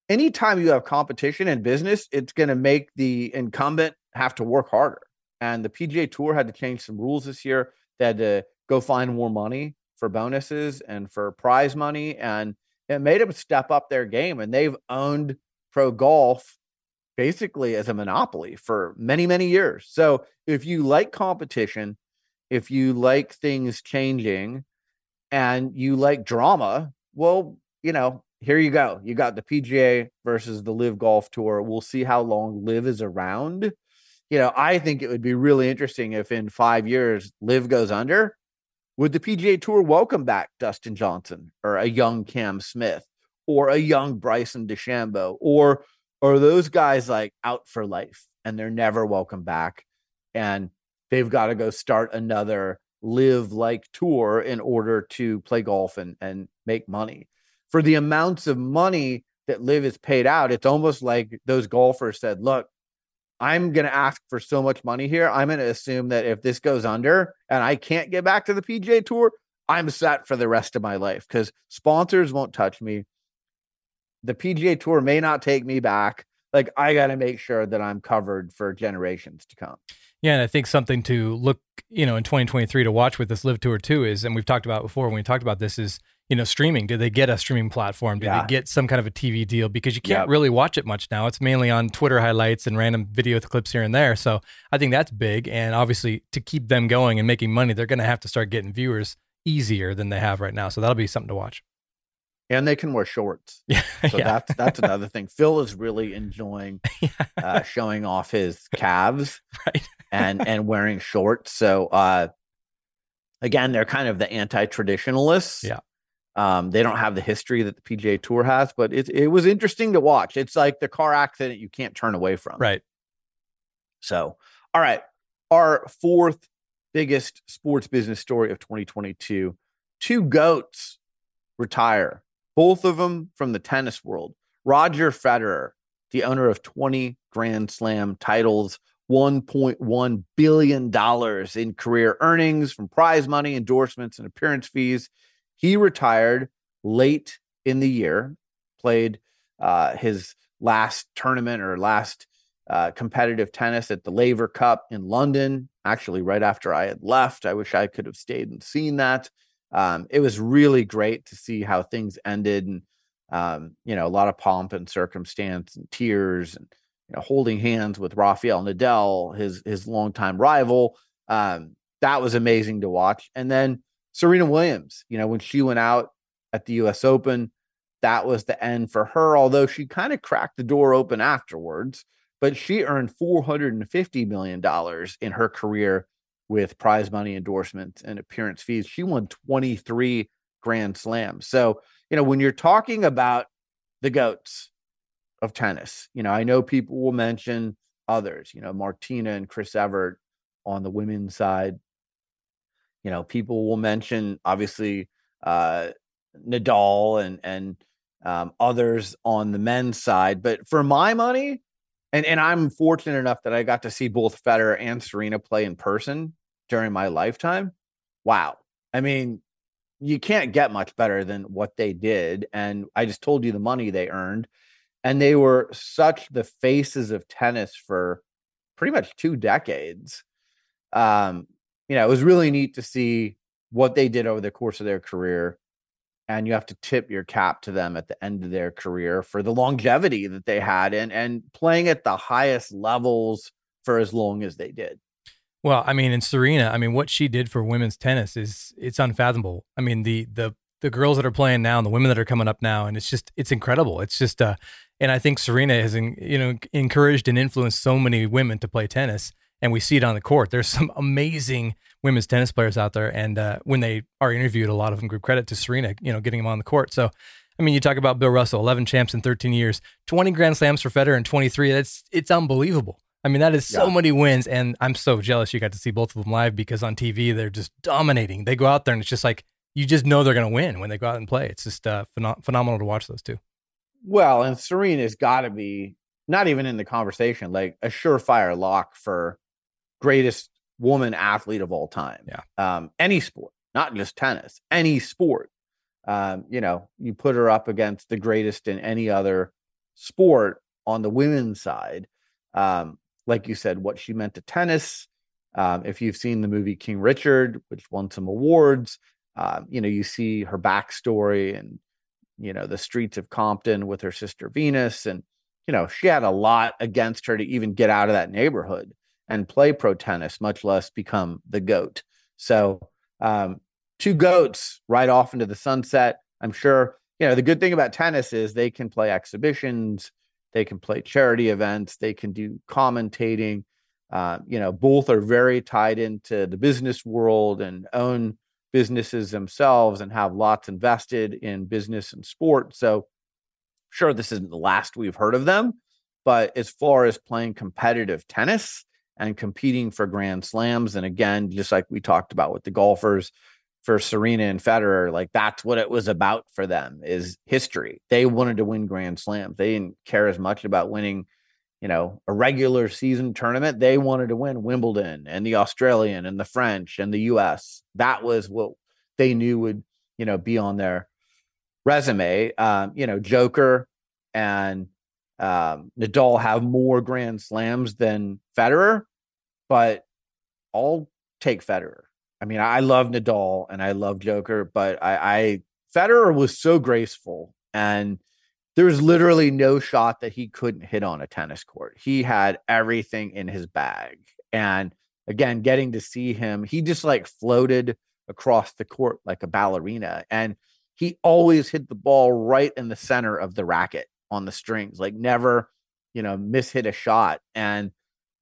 anytime you have competition in business, it's going to make the incumbent have to work harder. And the PGA Tour had to change some rules this year. They had to go find more money for bonuses and for prize money. And it made them step up their game. And they've owned pro golf basically as a monopoly for many, many years. So if you like competition, if you like things changing and you like drama, well, you know, here you go. You got the PGA versus the LIV Golf Tour. We'll see how long LIV is around. You know, I think it would be really interesting if in five years LIV goes under. Would the PGA Tour welcome back Dustin Johnson or a young Cam Smith or a young Bryson DeChambeau or are those guys like out for life and they're never welcome back and they've got to go start another LIV like tour in order to play golf and, and make money for the amounts of money that LIV is paid out it's almost like those golfers said look i'm going to ask for so much money here i'm going to assume that if this goes under and i can't get back to the pga tour i'm set for the rest of my life because sponsors won't touch me the PGA Tour may not take me back. Like I got to make sure that I'm covered for generations to come. Yeah, and I think something to look, you know, in 2023 to watch with this LIV tour too is, and we've talked about before when we talked about this is, you know, streaming. Did they get a streaming platform? Did yeah. they get some kind of a TV deal? Because you can't yep. really watch it much now. It's mainly on Twitter highlights and random video clips here and there. So I think that's big. And obviously, to keep them going and making money, they're going to have to start getting viewers easier than they have right now. So that'll be something to watch and they can wear shorts. Yeah, so yeah. that's that's another thing. Phil is really enjoying yeah. uh, showing off his calves, right? and and wearing shorts. So uh, again, they're kind of the anti-traditionalists. Yeah. Um, they don't have the history that the PGA Tour has, but it it was interesting to watch. It's like the car accident you can't turn away from. Right. So, all right, our fourth biggest sports business story of 2022: two goats retire both of them from the tennis world. Roger Federer, the owner of 20 Grand Slam titles, $1.1 billion in career earnings from prize money, endorsements, and appearance fees. He retired late in the year, played uh, his last tournament or last uh, competitive tennis at the Laver Cup in London, actually, right after I had left. I wish I could have stayed and seen that um, it was really great to see how things ended and um, you know a lot of pomp and circumstance and tears and you know holding hands with Rafael Nadal, his his longtime rival. Um, that was amazing to watch. And then Serena Williams, you know, when she went out at the U.S. Open, that was the end for her. Although she kind of cracked the door open afterwards, but she earned four hundred and fifty million dollars in her career with prize money endorsements and appearance fees. She won 23 Grand Slams. So, you know, when you're talking about the GOATs of tennis, you know, I know people will mention others, you know, Martina and Chris Evert on the women's side. You know, people will mention obviously uh Nadal and and um, others on the men's side. But for my money, and, and I'm fortunate enough that I got to see both Federer and Serena play in person during my lifetime. Wow. I mean, you can't get much better than what they did. And I just told you the money they earned. And they were such the faces of tennis for pretty much two decades. Um, you know, it was really neat to see what they did over the course of their career. And you have to tip your cap to them at the end of their career for the longevity that they had and and playing at the highest levels for as long as they did. Well, I mean, in Serena, I mean, what she did for women's tennis is it's unfathomable. I mean, the the the girls that are playing now and the women that are coming up now, and it's just it's incredible. It's just uh, and I think Serena has you know encouraged and influenced so many women to play tennis, and we see it on the court. There's some amazing women's tennis players out there, and uh, when they are interviewed, a lot of them give credit to Serena, you know, getting them on the court. So. I mean, you talk about Bill Russell, 11 champs in 13 years, 20 Grand Slams for Federer in 23. That's it's unbelievable. I mean, that is so yeah. many wins, and I'm so jealous you got to see both of them live because on TV they're just dominating. They go out there and it's just like you just know they're going to win when they go out and play. It's just uh, phenom- phenomenal to watch those two. Well, and Serena's got to be not even in the conversation, like a surefire lock for greatest woman athlete of all time. Yeah. Um, any sport, not just tennis, any sport. Um, you know, you put her up against the greatest in any other sport on the women's side. Um, like you said, what she meant to tennis. Um, if you've seen the movie King Richard, which won some awards, um, you know, you see her backstory and, you know, the streets of Compton with her sister Venus. And, you know, she had a lot against her to even get out of that neighborhood and play pro tennis, much less become the GOAT. So, um, two GOATs right off into the sunset. I'm sure, you know, the good thing about tennis is they can play exhibitions, they can play charity events, they can do commentating. Uh, you know, both are very tied into the business world and own businesses themselves and have lots invested in business and sport. So, sure, this isn't the last we've heard of them, but as far as playing competitive tennis and competing for Grand Slams, and again, just like we talked about with the golfers, for Serena and Federer, like that's what it was about for them is history. They wanted to win Grand Slams. They didn't care as much about winning you know, a regular season tournament, they wanted to win Wimbledon and the Australian and the French and the US. That was what they knew would, you know, be on their resume. Um, you know, Joker and um, Nadal have more Grand Slams than Federer, but I'll take Federer. I mean, I love Nadal and I love Joker, but I, I Federer was so graceful and there was literally no shot that he couldn't hit on a tennis court. He had everything in his bag. And again, getting to see him, he just like floated across the court like a ballerina. And he always hit the ball right in the center of the racket on the strings, like never, you know, miss hit a shot. And,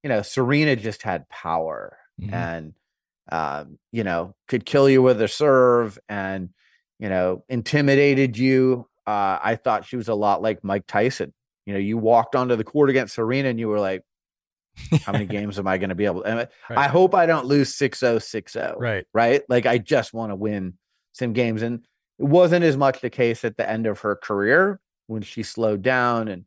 you know, Serena just had power mm-hmm. and, um, you know, could kill you with a serve and, you know, intimidated you uh, I thought she was a lot like Mike Tyson. You know, you walked onto the court against Serena and you were like, how many games am I going to be able to? Right. I hope I don't lose 6 0, 6 0. Right. Right. Like, I just want to win some games. And it wasn't as much the case at the end of her career when she slowed down. And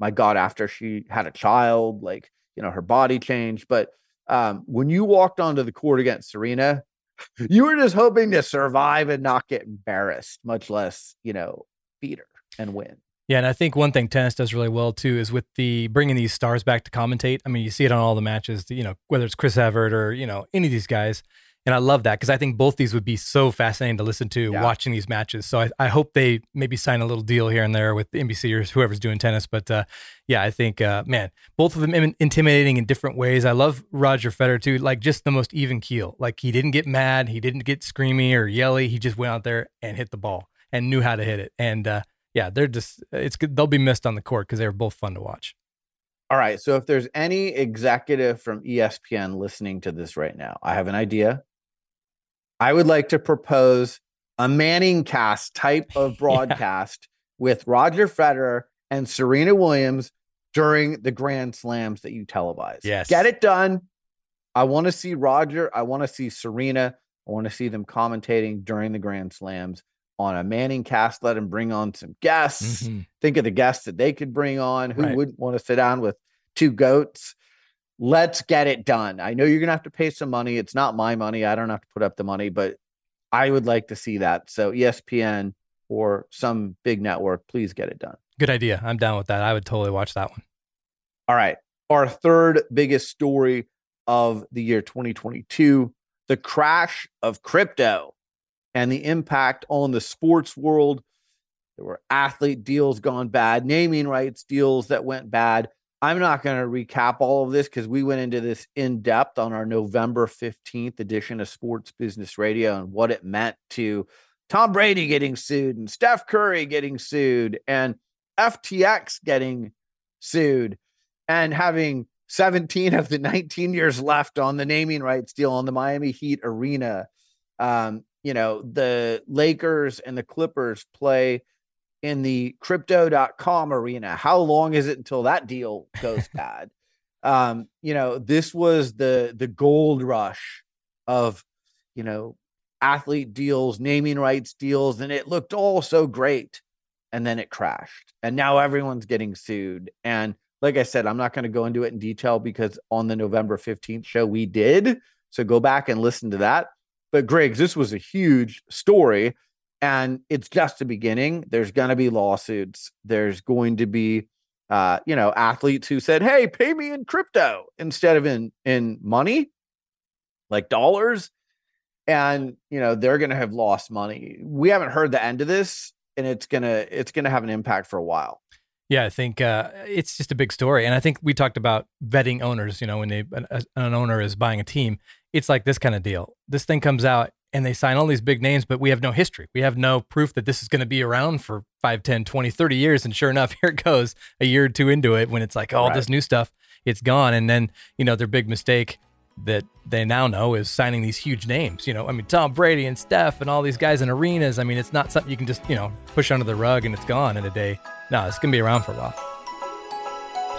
my God, after she had a child, like, you know, her body changed. But um, when you walked onto the court against Serena, you were just hoping to survive and not get embarrassed, much less, you know, beat her and win. Yeah, and I think one thing tennis does really well too is with the bringing these stars back to commentate. I mean, you see it on all the matches. You know, whether it's Chris Evert or you know any of these guys, and I love that because I think both these would be so fascinating to listen to yeah. watching these matches. So I, I hope they maybe sign a little deal here and there with NBC or whoever's doing tennis. But uh, yeah, I think uh, man, both of them intimidating in different ways. I love Roger Federer too, like just the most even keel. Like he didn't get mad, he didn't get screamy or yelly. He just went out there and hit the ball and knew how to hit it. And uh, yeah, they're just it's good. They'll be missed on the court because they were both fun to watch. All right. So if there's any executive from ESPN listening to this right now, I have an idea. I would like to propose a ManningCast type of broadcast yeah. with Roger Federer and Serena Williams during the Grand Slams that you televise. Yes. Get it done. I want to see Roger. I want to see Serena. I want to see them commentating during the Grand Slams on a ManningCast. Let them bring on some guests. Mm-hmm. Think of the guests that they could bring on. Who right. wouldn't want to sit down with two goats? Let's get it done. I know you're going to have to pay some money. It's not my money. I don't have to put up the money, but I would like to see that. So ESPN or some big network, please get it done. Good idea. I'm down with that. I would totally watch that one. All right. Our third biggest story of the year 2022 the crash of crypto and the impact on the sports world. There were athlete deals gone bad, naming rights deals that went bad. I'm not going to recap all of this because we went into this in depth on our November 15th edition of Sports Business Radio and what it meant to Tom Brady getting sued and Steph Curry getting sued and FTX getting sued and having 17 of the 19 years left on the naming rights deal on the Miami Heat arena. Um, you know, the Lakers and the Clippers play in the crypto.com arena. How long is it until that deal goes bad? um, you know, this was the the gold rush of, you know, athlete deals, naming rights deals, and it looked all so great and then it crashed. And now everyone's getting sued. And like I said, I'm not going to go into it in detail because on the November 15th show we did. So go back and listen to that. But Griggs, this was a huge story and it's just the beginning. There's going to be lawsuits. There's going to be uh, you know, athletes who said, "Hey, pay me in crypto instead of in in money, like dollars." And, you know, they're going to have lost money. We haven't heard the end of this and it's going to it's to have an impact for a while. Yeah, I think uh, it's just a big story, and I think we talked about vetting owners. You know, when they an, an owner is buying a team, it's like this kind of deal. This thing comes out, and they sign all these big names, but we have no history. We have no proof that this is going to be around for 5, 10, 20, 30 years. And sure enough, here it goes a year or two into it when it's like, oh, right. this new stuff, it's gone. And then, you know, their big mistake that they now know is signing these huge names. You know, I mean, Tom Brady and Steph and all these guys in arenas. I mean, it's not something you can just, you know, push under the rug and it's gone in a day. No, it's going to be around for a while.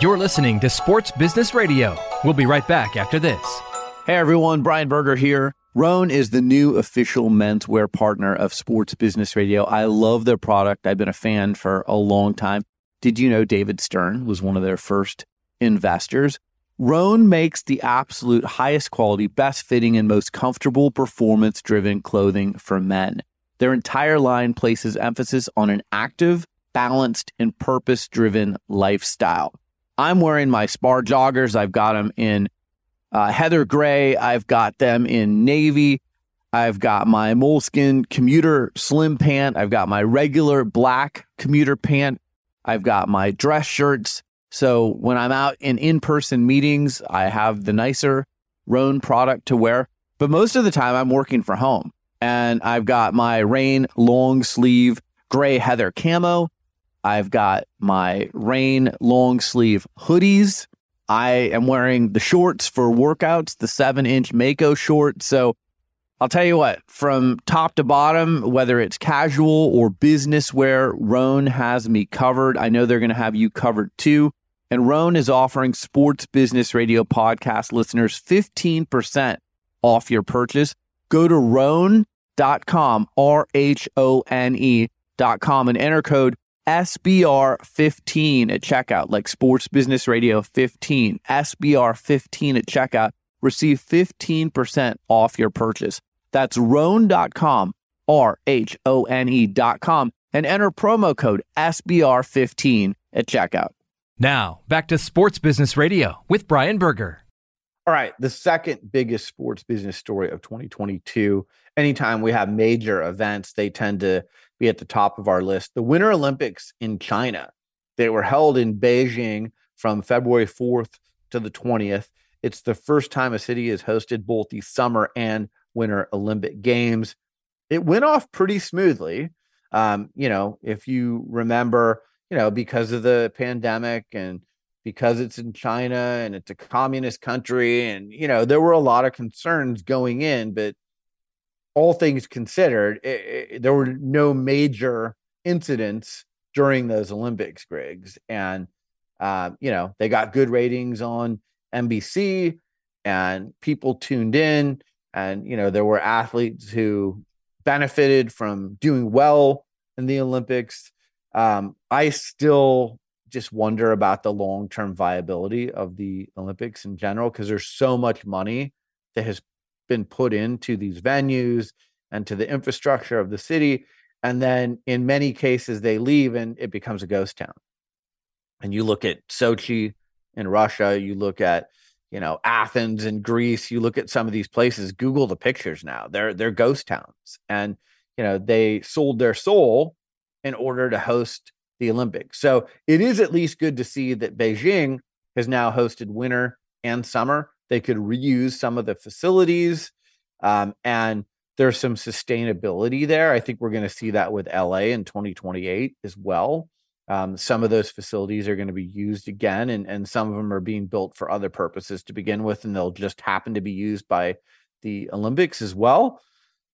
You're listening to Sports Business Radio. We'll be right back after this. Hey everyone, Brian Berger here. Rhone is the new official menswear partner of Sports Business Radio. I love their product. I've been a fan for a long time. Did you know David Stern was one of their first investors? Rhone makes the absolute highest quality, best fitting, and most comfortable performance driven clothing for men. Their entire line places emphasis on an active, balanced, and purpose driven lifestyle. I'm wearing my Spar joggers. I've got them in uh, heather gray. I've got them in navy. I've got my moleskin commuter slim pant. I've got my regular black commuter pant. I've got my dress shirts. So when I'm out in in person meetings, I have the nicer Rhone product to wear. But most of the time, I'm working from home and I've got my rain long sleeve gray heather camo. I've got my rain long sleeve hoodies. I am wearing the shorts for workouts, the seven inch Mako shorts. So I'll tell you what, from top to bottom, whether it's casual or business wear, Rhone has me covered. I know they're going to have you covered too. And Rhone is offering Sports Business Radio podcast listeners 15% off your purchase. Go to Rhone.com, R H O N E.com, and enter code SBR15 at checkout, like Sports Business Radio 15, SBR15 at checkout. Receive 15% off your purchase. That's Rhone.com, R H O N E.com, and enter promo code SBR15 at checkout. Now, back to Sports Business Radio with Brian Berger. All right, the second biggest sports business story of 2022. Anytime we have major events, they tend to be at the top of our list. The Winter Olympics in China, they were held in Beijing from February 4th to the 20th. It's the first time a city has hosted both the Summer and Winter Olympic Games. It went off pretty smoothly. Um, you know, if you remember, you know, because of the pandemic and because it's in China and it's a communist country, and you know, there were a lot of concerns going in, but all things considered, it, it, there were no major incidents during those Olympics, Griggs, and uh, you know, they got good ratings on NBC, and people tuned in, and you know, there were athletes who benefited from doing well in the Olympics. Um, I still just wonder about the long term viability of the Olympics in general because there's so much money that has been put into these venues and to the infrastructure of the city. And then in many cases, they leave and it becomes a ghost town. And you look at Sochi in Russia, you look at you know Athens in Greece, you look at some of these places. Google the pictures now; they're they're ghost towns, and you know they sold their soul in order to host the Olympics. So it is at least good to see that Beijing has now hosted winter and summer. They could reuse some of the facilities, um, and there's some sustainability there. I think we're going to see that with LA in 2028 as well. Um, some of those facilities are going to be used again, and, and some of them are being built for other purposes to begin with, and they'll just happen to be used by the Olympics as well.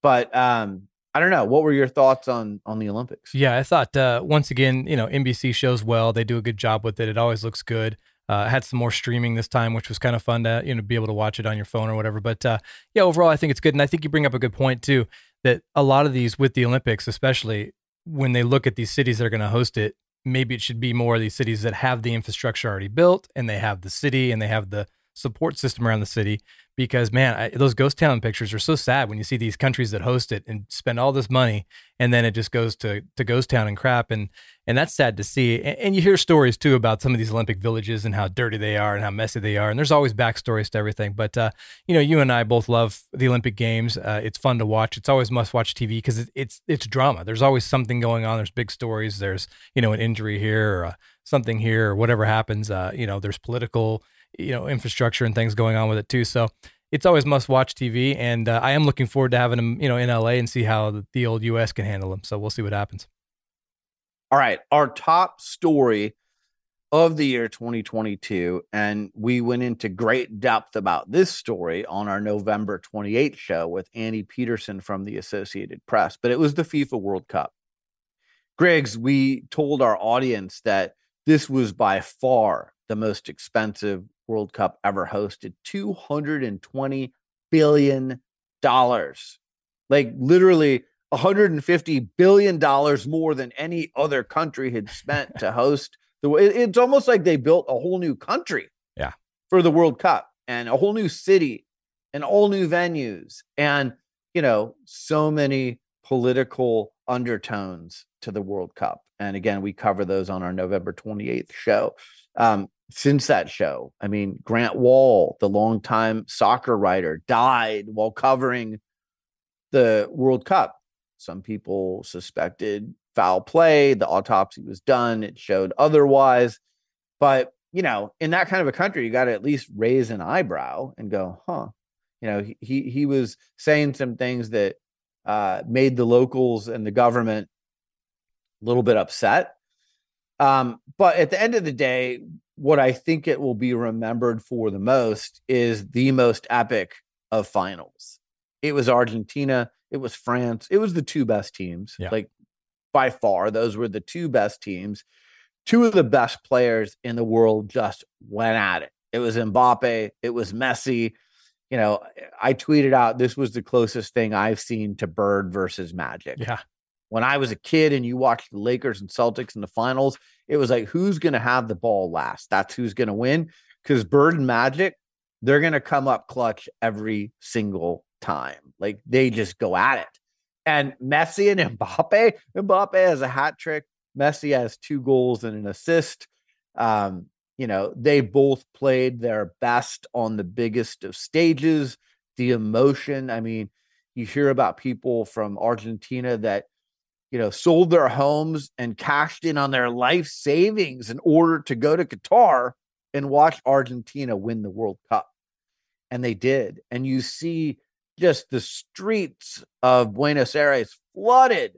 But um, I don't know. What were your thoughts on on the Olympics? Yeah, I thought uh, once again, you know, NBC shows well. They do a good job with it. It always looks good. Uh, had some more streaming this time, which was kind of fun to you know be able to watch it on your phone or whatever. But uh, yeah, overall, I think it's good. And I think you bring up a good point too that a lot of these with the Olympics, especially when they look at these cities that are going to host it, maybe it should be more of these cities that have the infrastructure already built and they have the city and they have the support system around the city because man I, those ghost town pictures are so sad when you see these countries that host it and spend all this money and then it just goes to to ghost town and crap. And and that's sad to see. And, and, you hear stories too about some of these olympic villages and how dirty they are and how messy they are. And there's always backstories to everything. But uh, you know you and i both love the olympic games. Uh, it's fun to watch. It's always must watch tv because it, it's it's drama. There's always something going on. There's big stories. There's you know an injury here or uh, something here or whatever happens. Uh, you know there's political you know infrastructure and things going on with it too. So it's always must watch TV, and uh, I am looking forward to having them you know in LA and see how the, old US can handle them. So we'll see what happens. All right, our top story of the year 2022 and we went into great depth about this story on our November 28th show with Annie Peterson from the Associated Press but it was the FIFA World Cup. Griggs, we told our audience that this was by far the most expensive World Cup ever hosted. $220 billion. Like literally 150 billion dollars more than any other country had spent to host the it's almost like they built a whole new country yeah for the World Cup and a whole new city and all new venues and you know so many political undertones to the World Cup and again we cover those on our November 28th show um, since that show. I mean, Grant Wahl, the longtime soccer writer, died while covering the World Cup. Some people suspected foul play. The autopsy was done. It showed otherwise. But, you know, in that kind of a country, you got to at least raise an eyebrow and go, huh. You know, he he was saying some things that uh, made the locals and the government a little bit upset. Um, but at the end of the day, what I think it will be remembered for the most is the most epic of finals. It was Argentina, it was France, it was the two best teams. Yeah. Like by far, those were the two best teams. Two of the best players in the world just went at it. It was Mbappe, it was Messi. You know, I tweeted out this was the closest thing I've seen to Bird versus Magic. Yeah. When I was a kid and you watched the Lakers and Celtics in the finals, it was like who's going to have the ball last? That's who's going to win. Because Bird and Magic, they're going to come up clutch every single time. Like they just go at it. And Messi and Mbappe, Mbappe has a hat trick. Messi has two goals and an assist. Um, you know, they both played their best on the biggest of stages. The emotion, I mean, you hear about people from Argentina that you know, sold their homes and cashed in on their life savings in order to go to Qatar and watch Argentina win the World Cup. And they did. And you see just the streets of Buenos Aires flooded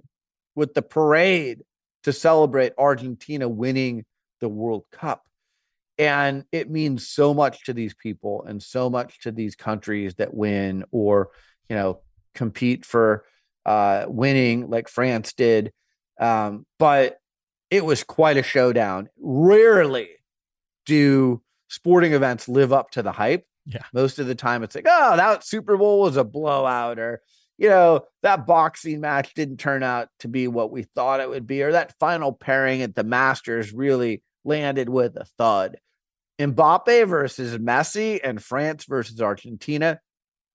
with the parade to celebrate Argentina winning the World Cup. And it means so much to these people and so much to these countries that win or, you know, compete for uh, winning like France did. Um, but it was quite a showdown. Rarely do sporting events live up to the hype. Yeah. Most of the time it's like, oh, that Super Bowl was a blowout, or, you know, that boxing match didn't turn out to be what we thought it would be, or that final pairing at the Masters really landed with a thud. Mbappe versus Messi and France versus Argentina,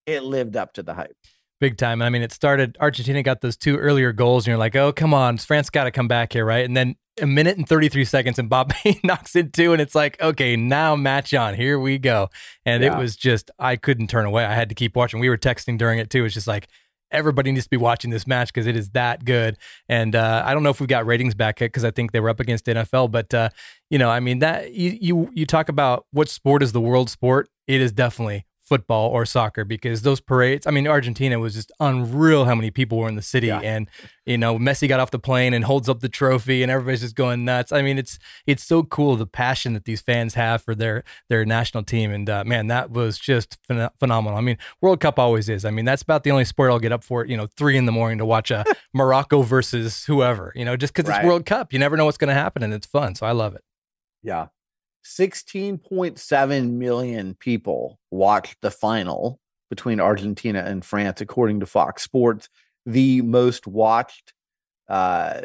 it lived up to the hype. Big time. I mean, it started, Argentina got those two earlier goals, and you're like, oh, come on, France got to come back here, right? And then a minute and 33 seconds, and Mbappe knocks it two, and it's like, okay, now match on. Here we go. And yeah. it was just, I couldn't turn away. I had to keep watching. We were texting during it too. It's just like, everybody needs to be watching this match because it is that good. And uh, I don't know if we've got ratings back yet because I think they were up against NFL. But uh, you know, I mean that you you you talk about what sport is the world sport. It is definitely football or soccer because those parades, I mean, Argentina was just unreal how many people were in the city. Yeah. And, you know, Messi got off the plane and holds up the trophy and everybody's just going nuts. I mean, it's it's so cool the passion that these fans have for their their national team. And uh, man, that was just phen- phenomenal. I mean, World Cup always is. I mean, that's about the only sport I'll get up for, you know, three in the morning to watch a Morocco versus whoever, you know, just because right. it's World Cup. You never know what's going to happen and it's fun. So I love it. Yeah. 16.7 million people watched the final between Argentina and France, according to Fox Sports, the most watched uh,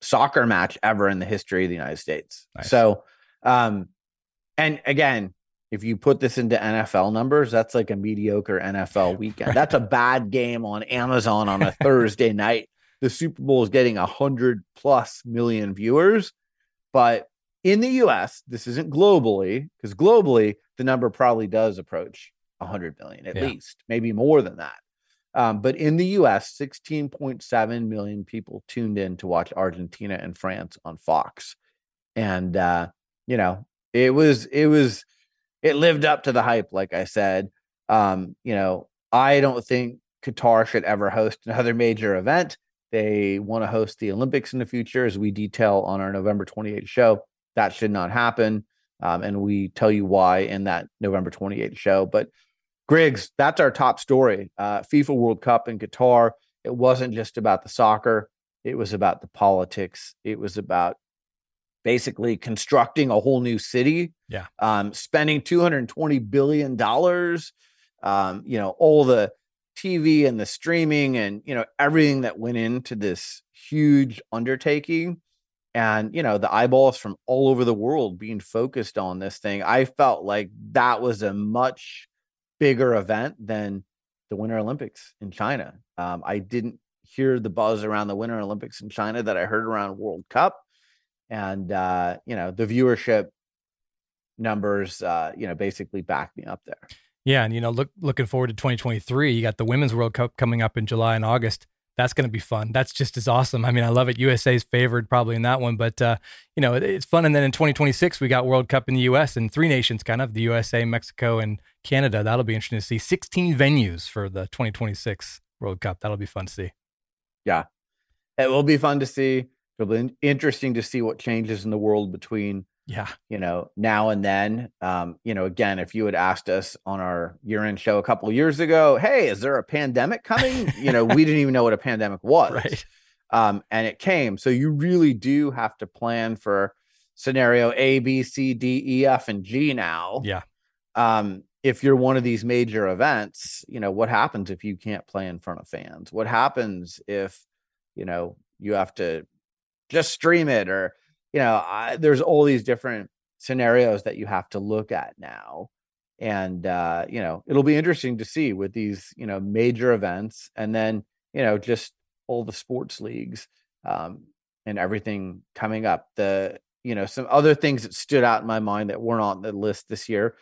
soccer match ever in the history of the United States. Nice. So, um, and again, if you put this into NFL numbers, that's like a mediocre NFL weekend. That's a bad game on Amazon on a Thursday night. The Super Bowl is getting a hundred plus million viewers, but in the US, this isn't globally because globally the number probably does approach 100 million at Yeah. least, maybe more than that. Um, but in the US, 16.7 million people tuned in to watch Argentina and France on Fox. And, uh, you know, it was, it was, it lived up to the hype, like I said. Um, you know, I don't think Qatar should ever host another major event. They want to host the Olympics in the future, as we detail on our November 28th show. That should not happen. Um, and we tell you why in that November 28th show. But Griggs, that's our top story. Uh, FIFA World Cup in Qatar. It wasn't just about the soccer, it was about the politics. It was about basically constructing a whole new city, Yeah. um, spending $220 billion. Um, you know, all the TV and the streaming and, you know, everything that went into this huge undertaking and you know the eyeballs from all over the world being focused on this thing i felt like that was a much bigger event than the winter olympics in china um, i didn't hear the buzz around the winter olympics in china that i heard around world cup and uh, you know the viewership numbers uh, you know basically back me up there Yeah, and you know, look looking forward to 2023. You got the Women's World Cup coming up in July and August. That's going to be fun. That's just as awesome. I mean, I love it. USA's favored probably in that one, but uh, you know, it, it's fun. And then in 2026, we got World Cup in the U.S. and three nations, kind of the USA, Mexico, and Canada. That'll be interesting to see. 16 venues for the 2026 World Cup. That'll be fun to see. yeah it will be fun to see it'll be interesting to see what changes in the world between Yeah, you know, now and then. Um, you know, again, if you had asked us on our year-end show a couple of years ago, hey, is there a pandemic coming? you know, we didn't even know what a pandemic was. right. Um, and it came. So you really do have to plan for scenario A, B, C, D, E, F, and G now. Yeah, Um, if you're one of these major events, you know, what happens if you can't play in front of fans? What happens if, you know, you have to just stream it or, you know, I, there's all these different scenarios that you have to look at now. And, uh, you know, it'll be interesting to see with these, you know, major events and then, you know, just all the sports leagues um, and everything coming up. The, you know, some other things that stood out in my mind that weren't on the list this year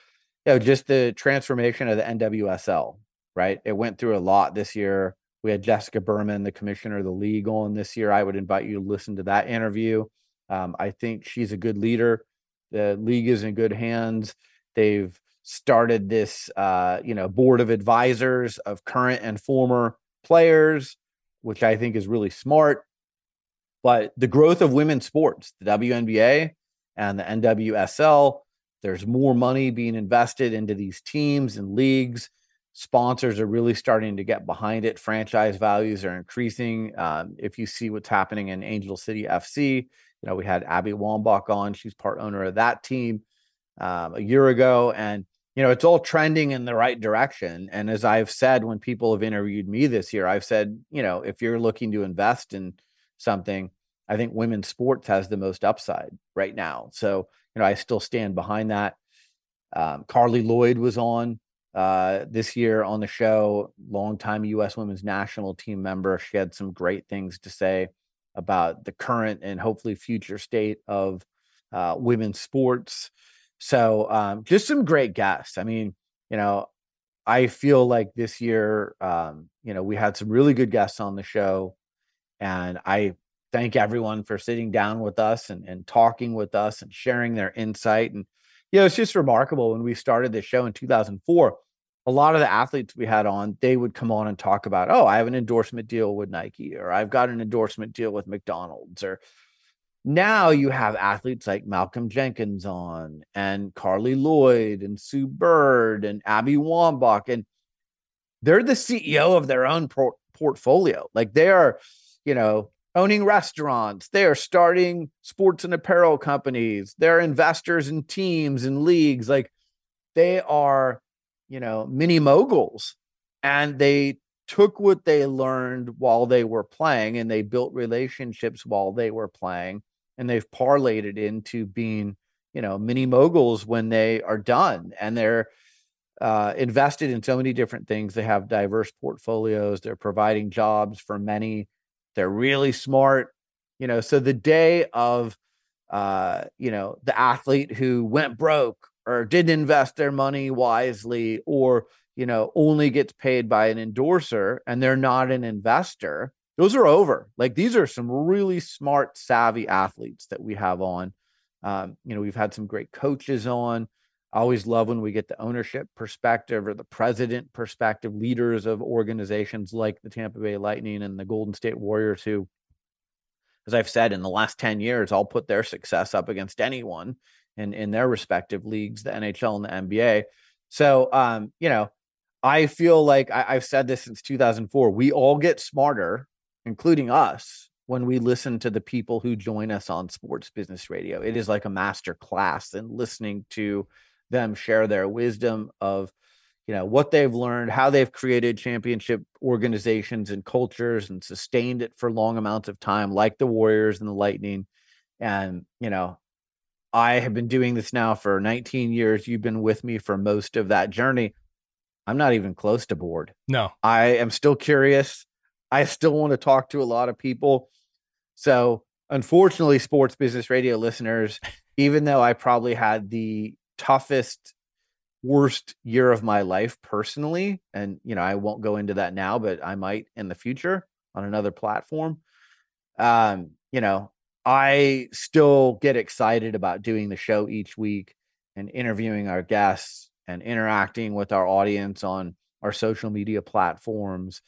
you know, just the transformation of the NWSL, right? It went through a lot this year. We had Jessica Berman, the commissioner of the league, on this year. I would invite you to listen to that interview. Um, I think she's a good leader. The league is in good hands. They've started this, uh, you know, board of advisors of current and former players, which I think is really smart. But the growth of women's sports, the WNBA and the NWSL, there's more money being invested into these teams and leagues. Sponsors are really starting to get behind it. Franchise values are increasing. Um, if you see what's happening in Angel City FC, you know, we had Abby Wambach on. She's part owner of that team um, a year ago. And, you know, it's all trending in the right direction. And as I've said, when people have interviewed me this year, I've said, you know, if you're looking to invest in something, I think women's sports has the most upside right now. So, you know, I still stand behind that. Um, Carli Lloyd was on uh, this year on the show, longtime U.S. women's national team member. She had some great things to say about the current and hopefully future state of uh, women's sports. So, um, just some great guests. I mean, you know, I feel like this year, um, you know, we had some really good guests on the show, and I thank everyone for sitting down with us and, and talking with us and sharing their insight. And, you know, it's just remarkable when we started this show in 2004, a lot of the athletes we had on, they would come on and talk about, oh, I have an endorsement deal with Nike, or I've got an endorsement deal with McDonald's, or now you have athletes like Malcolm Jenkins on and Carli Lloyd and Sue Bird and Abby Wambach. And they're the CEO of their own por- portfolio. Like they are, you know, owning restaurants. They are starting sports and apparel companies. They're investors in teams and leagues. Like they are, you know, mini moguls. And they took what they learned while they were playing and they built relationships while they were playing and they've parlayed it into being you know mini moguls when they are done and they're uh, invested in so many different things they have diverse portfolios they're providing jobs for many they're really smart you know so the day of uh, you know the athlete who went broke or didn't invest their money wisely or you know only gets paid by an endorser and they're not an investor those are over. Like these are some really smart savvy athletes that we have on. Um, you know we've had some great coaches on. I always love when we get the ownership perspective or the president perspective leaders of organizations like the tampa bay lightning and the golden state warriors who as i've said in the last 10 years i'll put their success up against anyone in in their respective leagues the nhl and the nba so um, you know I feel like I, have said this since 2004. We all get smarter, including us, when we listen to the people who join us on Sports Business Radio. It is like a master class in listening to them share their wisdom of you know what they've learned how they've created championship organizations and cultures and sustained it for long amounts of time like the warriors and the lightning and you know i have been doing this now for 19 years you've been with me for most of that journey I'm not even close to bored. No, I am still curious. I still want to talk to a lot of people. So, unfortunately, sports business radio listeners, even though I probably had the toughest, worst year of my life personally, and you know, I won't go into that now, but I might in the future on another platform. Um, you know, I still get excited about doing the show each week and interviewing our guests and interacting with our audience on our social media platforms.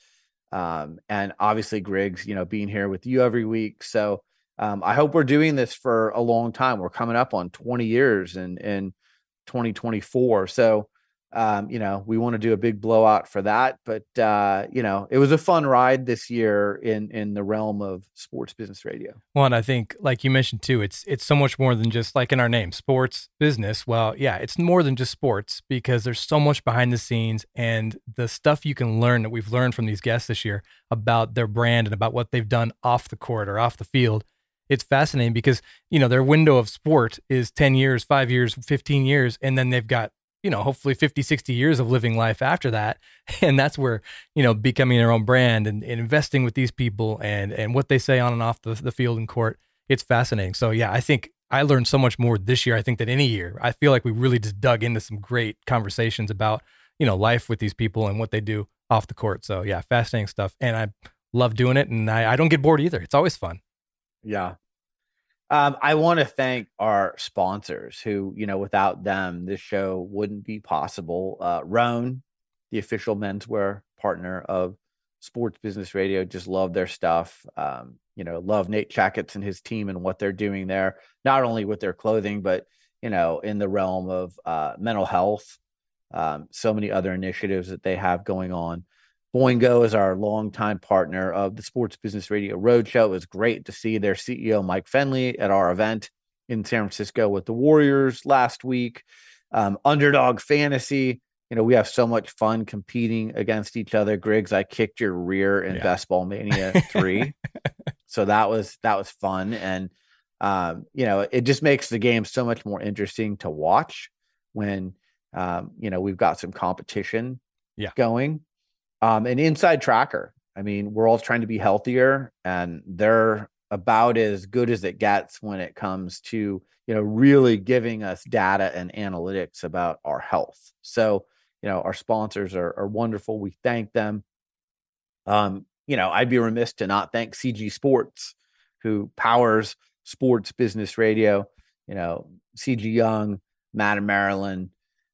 Um, and obviously, Griggs, you know, being here with you every week. So um, I hope we're doing this for a long time. We're coming up on 20 years in, in 2024. So um, you know, we want to do a big blowout for that. But uh, you know, it was a fun ride this year in in the realm of sports business radio. Well, and I think, like you mentioned too, it's it's so much more than just like in our name, sports business. Well, yeah, it's more than just sports because there's so much behind the scenes and the stuff you can learn that we've learned from these guests this year about their brand and about what they've done off the court or off the field it's fascinating because you know their window of sport is 10 years 5 years 15 years and then they've got you know, hopefully 50, 60 years of living life after that. And that's where, you know, becoming their own brand and, and investing with these people and, and what they say on and off the, the field and court. It's fascinating. So, yeah, I think I learned so much more this year, I think, than any year. I feel like we really just dug into some great conversations about, you know, life with these people and what they do off the court. So, yeah, fascinating stuff. And I love doing it. And I, I don't get bored either. It's always fun. Yeah. Um, I want to thank our sponsors who, you know, without them, this show wouldn't be possible. Uh, Rhone, the official menswear partner of Sports Business Radio, just love their stuff. Um, you know, love Nate Checketts and his team and what they're doing there, not only with their clothing, but, you know, in the realm of uh, mental health. Um, so many other initiatives that they have going on. Boingo is our longtime partner of the Sports Business Radio Roadshow. It was great to see their CEO, Mike Finley, at our event in San Francisco with the Warriors last week. Um, Underdog Fantasy, you know, we have so much fun competing against each other. Griggs, I kicked your rear in yeah. Best Ball Mania 3. so that was that was fun. And um, you know, it just makes the game so much more interesting to watch when um, you know, we've got some competition yeah. going um, an InsideTracker. I mean, we're all trying to be healthier, and they're about as good as it gets when it comes to you know really giving us data and analytics about our health. So you know our sponsors are, are wonderful. We thank them. Um, you know, I'd be remiss to not thank CG Sports, who powers sports business radio. You know, CG Young, Matt and Marilyn,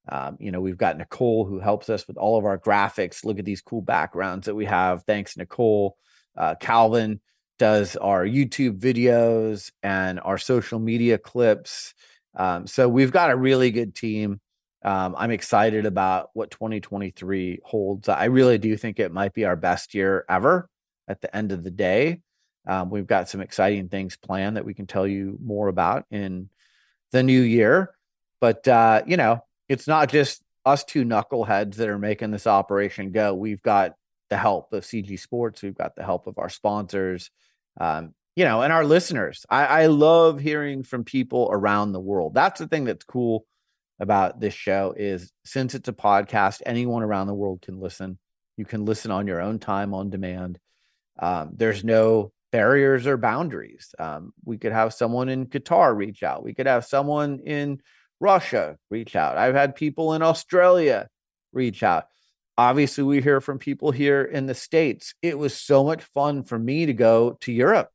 um, you know, we've got Nicole who helps us with all of our graphics. Look at these cool backgrounds that we have. Thanks, Nicole. Uh, Calvin does our YouTube videos and our social media clips. Um, so we've got a really good team. Um, I'm excited about what 2023 holds. I really do think it might be our best year ever at the end of the day. Um, we've got some exciting things planned that we can tell you more about in the new year. But, uh, you know, it's not just us two knuckleheads that are making this operation go. We've got the help of CG Sports. We've got the help of our sponsors, um, you know, and our listeners. I, I love hearing from people around the world. That's the thing that's cool about this show is since it's a podcast, anyone around the world can listen. You can listen on your own time on demand. Um, there's no barriers or boundaries. Um, we could have someone in Qatar reach out. We could have someone in Russia reach out. I've had people in Australia reach out. Obviously, we hear from people here in the States. It was so much fun for me to go to Europe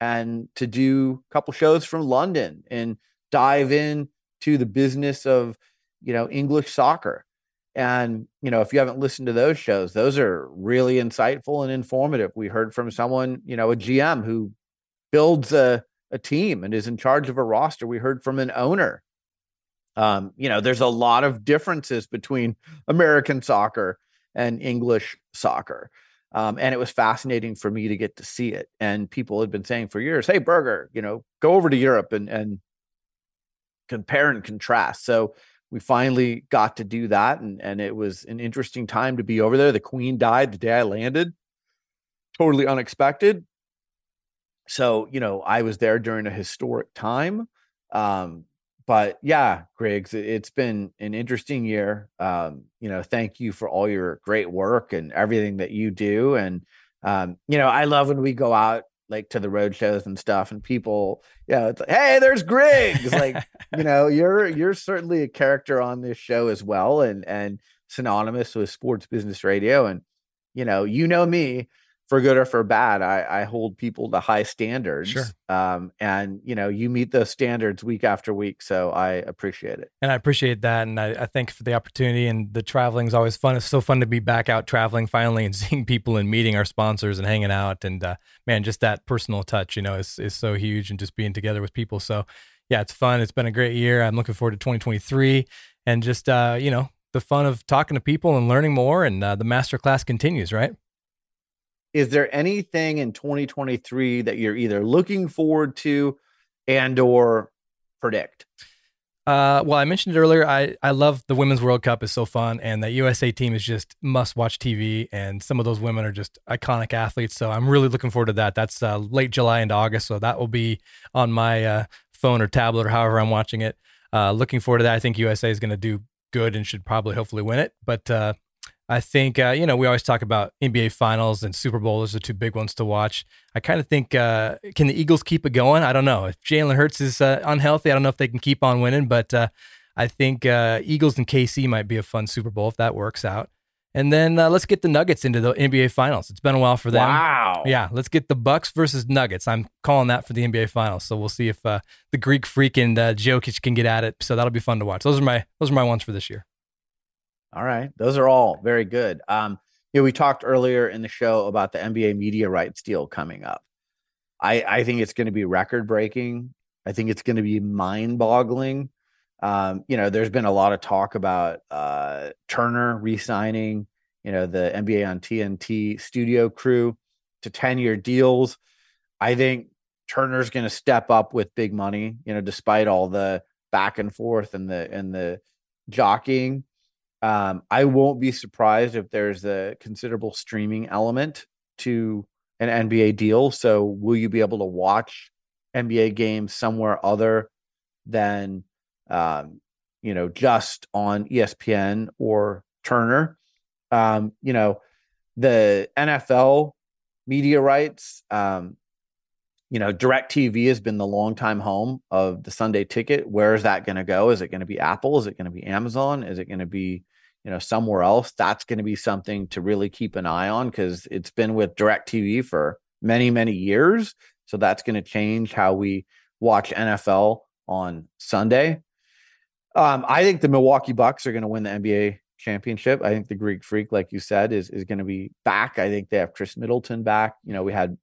and to do a couple shows from London and dive in to the business of, you know, English soccer. And, you know, if you haven't listened to those shows, those are really insightful and informative. We heard from someone, you know, a GM who builds a, a team and is in charge of a roster. We heard from an owner. Um, you know, there's a lot of differences between American soccer and English soccer. Um, and it was fascinating for me to get to see it. And people had been saying for years, "Hey, Berger, you know, go over to Europe and and compare and contrast." So we finally got to do that and and it was an interesting time to be over there the queen died the day i landed totally unexpected so you know i was there during a historic time um but yeah griggs it's been an interesting year um you know thank you for all your great work and everything that you do and um you know i love when we go out like to the road shows and stuff and people yeah you know, it's like hey there's griggs! Like you know you're you're certainly a character on this show as well and and synonymous with sports business radio and you know you know me for good or for bad, I, I hold people to high standards. Sure. Um, and you know, you meet those standards week after week. So I appreciate it. And I appreciate that. And I, I thank you for the opportunity. And the traveling is always fun. It's so fun to be back out traveling finally and seeing people and meeting our sponsors and hanging out. And uh, man, just that personal touch, you know, is, is so huge and just being together with people. So yeah, it's fun. It's been a great year. I'm looking forward to 2023 and just, uh, you know, the fun of talking to people and learning more. And uh, the master class continues, right? Is there anything in 2023 that you're either looking forward to and or predict uh, well, I mentioned it earlier. I, I love the Women's World Cup is so fun, and that USA team is just must watch TV. And some of those women are just iconic athletes. So I'm really looking forward to that. That's uh, late July into August, so that will be on my uh, phone or tablet or however I'm watching it. Uh, looking forward to that. I think USA is going to do good and should probably hopefully win it. But uh, I think uh, you know we always talk about NBA Finals and Super Bowl. Those are two big ones to watch. I kind of think uh, can the Eagles keep it going? I don't know if Jalen Hurts is uh, unhealthy. I don't know if they can keep on winning, but uh, I think uh, Eagles and KC might be a fun Super Bowl if that works out. And then uh, let's get the Nuggets into the NBA Finals. It's been a while for them. Wow. Yeah, let's get the Bucks versus Nuggets. I'm calling that for the NBA Finals. So we'll see if the Greek Freak and Jokic can get at it. So that'll be fun to watch. Those are my those are my ones for this year. All right. Those are all very good. Um, you know, we talked earlier in the show about the NBA media rights deal coming up. I, I think it's going to be record breaking. I think it's going to be mind boggling. Um, you know, there's been a lot of talk about uh, Turner re-signing, you know, the NBA on TNT studio crew to 10 year deals. I think Turner's going to step up with big money, you know, despite all the back and forth and the, and the jockeying. Um, I won't be surprised if there's a considerable streaming element to an NBA deal. So, will you be able to watch NBA games somewhere other than, um, you know, just on ESPN or Turner? Um, you know, the NFL media rights, um, you know, DirecTV has been the longtime home of the Sunday ticket. Where is that going to go? Is it going to be Apple? Is it going to be Amazon? Is it going to be you know somewhere else that's going to be something to really keep an eye on because it's been with DirecTV for many many years so that's going to change how we watch nfl on sunday. Um, i think the milwaukee bucks are going to win the nba championship. I think the greek freak like you said is, is going to be back. I think they have khris middleton back. You know we had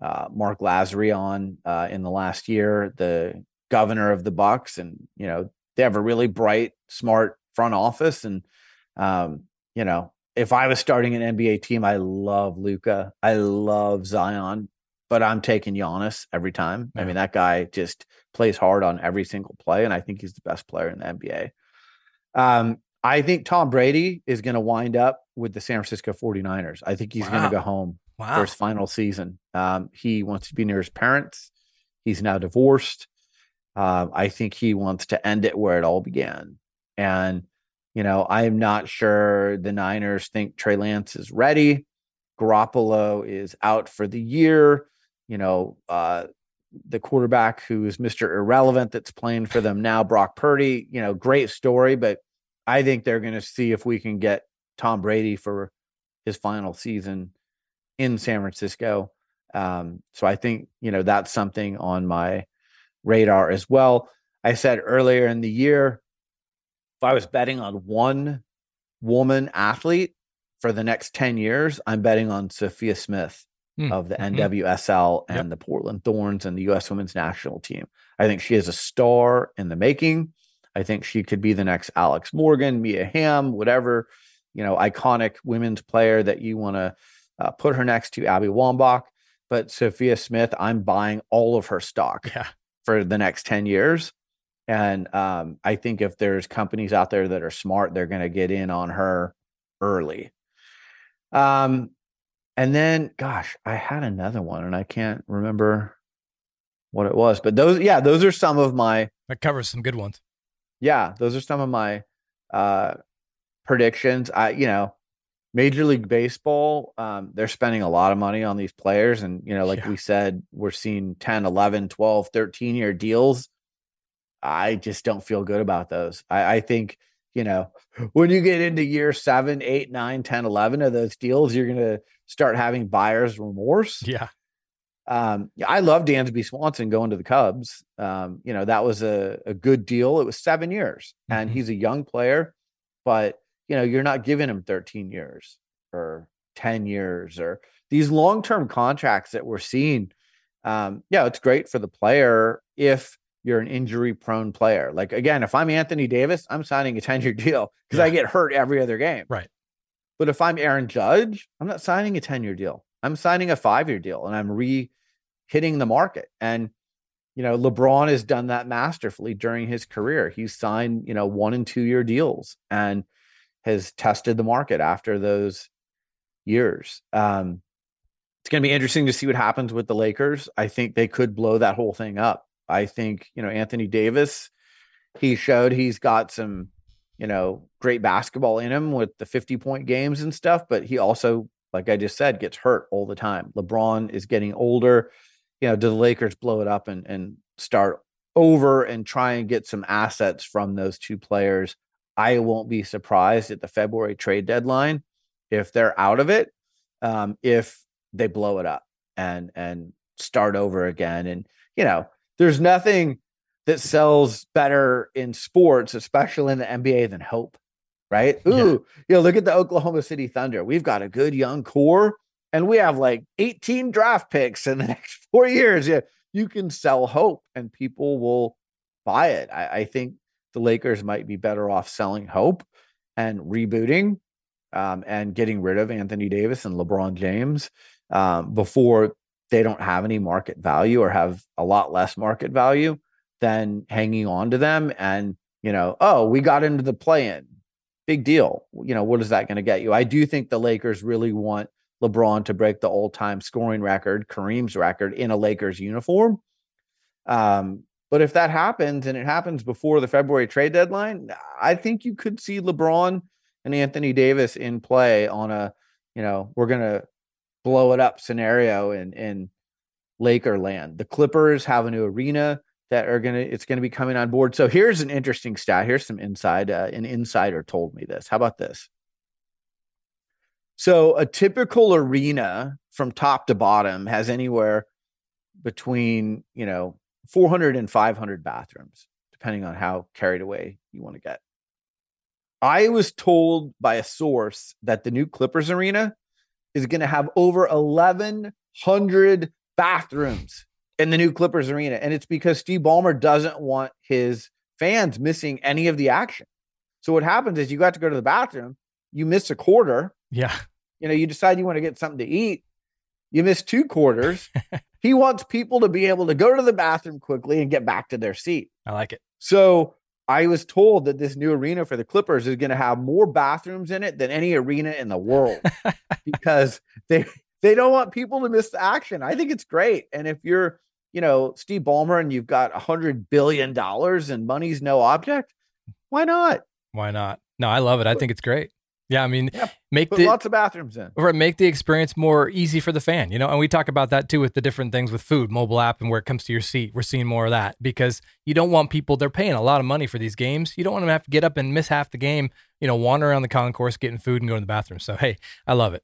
uh, marc lasry on uh, in the last year the governor of the bucks and you know they have a really bright smart front office and um, you know, if I was starting an NBA team, I love Luka, I love Zion, but I'm taking Giannis every time. Yeah. I mean, that guy just plays hard on every single play, and I think he's the best player in the NBA. Um, I think Tom Brady is going to wind up with the San Francisco 49ers. I think he's wow. going to go home wow. for his final season. Um, he wants to be near his parents. He's now divorced. Uh, I think he wants to end it where it all began. And, you know, I'm not sure the Niners think Trey Lance is ready. Garoppolo is out for the year. You know, uh, the quarterback who is Mr. Irrelevant that's playing for them now, Brock Purdy, you know, great story, but I think they're going to see if we can get Tom Brady for his final season in San Francisco. Um, so I think, you know, that's something on my radar as well. I said earlier in the year, if I was betting on one woman athlete for the next 10 years, I'm betting on Sophia Smith mm. of the mm-hmm. NWSL and yep. the Portland Thorns and the US women's national team. I think she is a star in the making. I think she could be the next Alex Morgan, Mia Hamm, whatever, you know, iconic women's player that you want to uh, put her next to Abby Wambach. But Sophia Smith, I'm buying all of her stock yeah. for the next 10 years. And um, I think if there's companies out there that are smart, they're going to get in on her early. Um, and then, gosh, I had another one and I can't remember what it was, but those, yeah, those are some of my. That covers some good ones. Yeah, those are some of my uh, predictions. I, you know, Major League Baseball, um, they're spending a lot of money on these players. And, you know, like yeah. we said, we're seeing 10, 11, 12, 13 year deals. I just don't feel good about those. I, I think, you know, when you get into year seven, eight, nine, 10, 11 of those deals, you're going to start having buyer's remorse. Yeah. Um, I love Dansby Swanson going to the Cubs. Um, you know, that was a, a good deal. It was seven years mm-hmm. and he's a young player, but you know, you're not giving him 13 years or 10 years or these long-term contracts that we're seeing. Um, yeah, it's great for the player if you're an injury prone player. Like again, if I'm Anthony Davis, I'm signing a 10 year deal because yeah. I get hurt every other game. Right. But if I'm Aaron Judge, I'm not signing a 10 year deal. I'm signing a five year deal and I'm re hitting the market. And, you know, LeBron has done that masterfully during his career. He's signed, you know, one and two year deals and has tested the market after those years. Um, it's going to be interesting to see what happens with the Lakers. I think they could blow that whole thing up. I think, you know, Anthony Davis, he showed he's got some you know, great basketball in him with the 50 point games and stuff, but he also, like I just said, gets hurt all the time. LeBron is getting older. You know, do the Lakers blow it up and, and start over and try and get some assets from those two players? I won't be surprised at the February trade deadline if they're out of it, um, if they blow it up and and start over again. And you know, there's nothing that sells better in sports, especially in the NBA, than hope. Right? Ooh, yeah. you know, look at the Oklahoma City Thunder. We've got a good young core, and we have like 18 draft picks in the next four years. Yeah, you can sell hope, and people will buy it. I, I think the Lakers might be better off selling hope and rebooting um, and getting rid of Anthony Davis and LeBron James um, before they don't have any market value or have a lot less market value than hanging on to them and you know oh we got into the play-in. Big deal. You know what is that going to get you? I do think the lakers really want lebron to break the all-time scoring record kareem's record in a lakers uniform. Um, but if that happens and it happens before the february trade deadline i think you could see lebron and anthony davis in play on a you know we're going to blow it up scenario in in laker land the clippers have a new arena that are gonna it's gonna be coming on board. So here's an interesting stat. Here's some inside. Uh, an insider told me this. How about this? So a typical arena from top to bottom has anywhere between you know 400 and 500 bathrooms, depending on how carried away you want to get. I was told by a source that the new Clippers arena is going to have over 1,100 bathrooms in the new Clippers arena. And it's because Steve Ballmer doesn't want his fans missing any of the action. So what happens is you got to go to the bathroom, you miss a quarter. Yeah. You know, you decide you want to get something to eat, you miss two quarters. he wants people to be able to go to the bathroom quickly and get back to their seat. I like it. So I was told that this new arena for the Clippers is going to have more bathrooms in it than any arena in the world because they they don't want people to miss the action. I think it's great. And if you're, you know, Steve Ballmer and you've got a hundred billion dollars and money's no object, why not? Why not? No, I love it. I think it's great. Yeah, I mean, Yeah, make Put the lots of bathrooms in. or make the experience more easy for the fan, you know. And we talk about that too with the different things with food, mobile app, and where it comes to your seat. We're seeing more of that because you don't want people. They're paying a lot of money for these games. You don't want them to have to get up and miss half the game. You know, wander around the concourse, getting food, and going to the bathroom. So hey, I love it.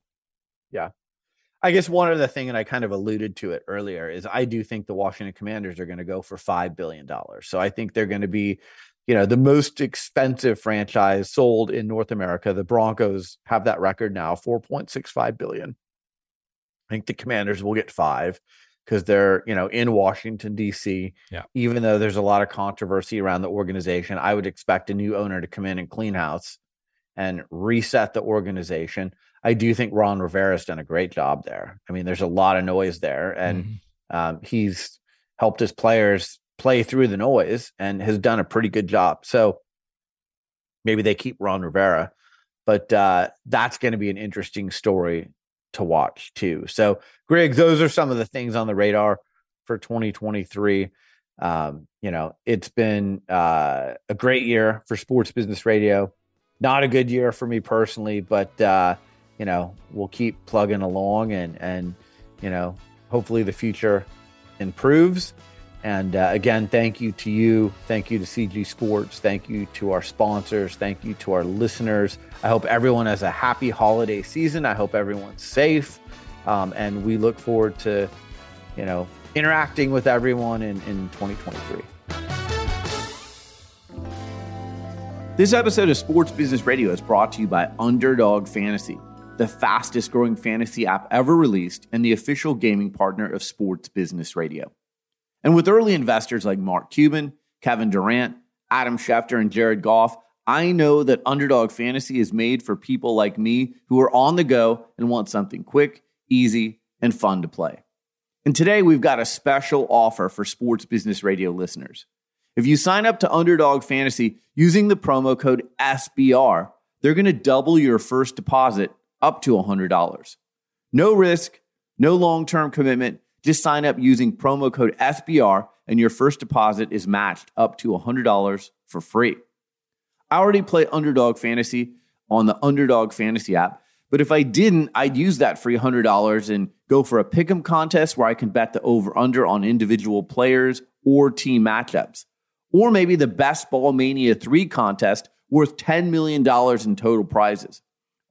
Yeah. I guess one other thing, and I kind of alluded to it earlier, is I do think the Washington Commanders are going to go for $5 billion. So I think they're going to be, you know, the most expensive franchise sold in North America. The Broncos have that record now, 4.65 billion. I think the Commanders will get five because they're, you know, in Washington, D.C. Yeah. Even though there's a lot of controversy around the organization, I would expect a new owner to come in and clean house and reset the organization. I do think Ron Rivera's done a great job there. I mean, there's a lot of noise there, and Mhm. um, he's helped his players play through the noise and has done a pretty good job. So maybe they keep Ron Rivera, but uh, that's going to be an interesting story to watch too. So, Greg, those are some of the things on the radar for 2023. Um, you know, it's been uh, a great year for Sports Business Radio. Not a good year for me personally, but uh, you know, we'll keep plugging along and and you know, hopefully the future improves. And uh, again, thank you to you. Thank you to CG Sports. Thank you to our sponsors. Thank you to our listeners. I hope everyone has a happy holiday season. I hope everyone's safe. Um, and we look forward to, you know, interacting with everyone in, in 2023. This episode of Sports Business Radio is brought to you by Underdog Fantasy, the fastest growing fantasy app ever released and the official gaming partner of Sports Business Radio. And with early investors like Mark Cuban, Kevin Durant, Adam Schefter, and Jared Goff, I know that Underdog Fantasy is made for people like me who are on the go and want something quick, easy, and fun to play. And today we've got a special offer for Sports Business Radio listeners. If you sign up to Underdog Fantasy using the promo code SBR, they're going to double your first deposit up to $100. No risk, no long term commitment. Just sign up using promo code SBR, and your first deposit is matched up to $100 for free. I already play Underdog Fantasy on the Underdog Fantasy app, but if I didn't, I'd use that free $100 and go for a pick'em contest where I can bet the over under on individual players or team matchups. Or maybe the Best Ball Mania 3 contest worth $10 million in total prizes.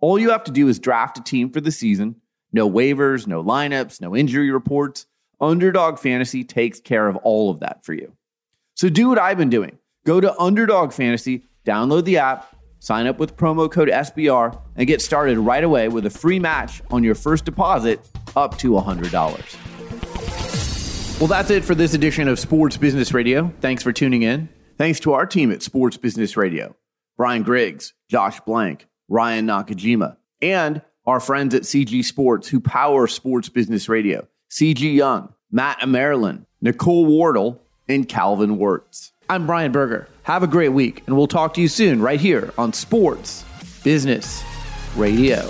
All you have to do is draft a team for the season. No waivers, no lineups, no injury reports. Underdog Fantasy takes care of all of that for you. So do what I've been doing. Go to Underdog Fantasy, download the app, sign up with promo code SBR, and get started right away with a free match on your first deposit up to $100. Well, that's it for this edition of Sports Business Radio. Thanks for tuning in. Thanks to our team at Sports Business Radio Brian Griggs, Josh Blank, Ryan Nakajima, and our friends at CG Sports who power Sports Business Radio CG Young, Matt Maryland, Nicole Wardle, and Calvin Wirtz. I'm Brian Berger. Have a great week, and we'll talk to you soon right here on Sports Business Radio.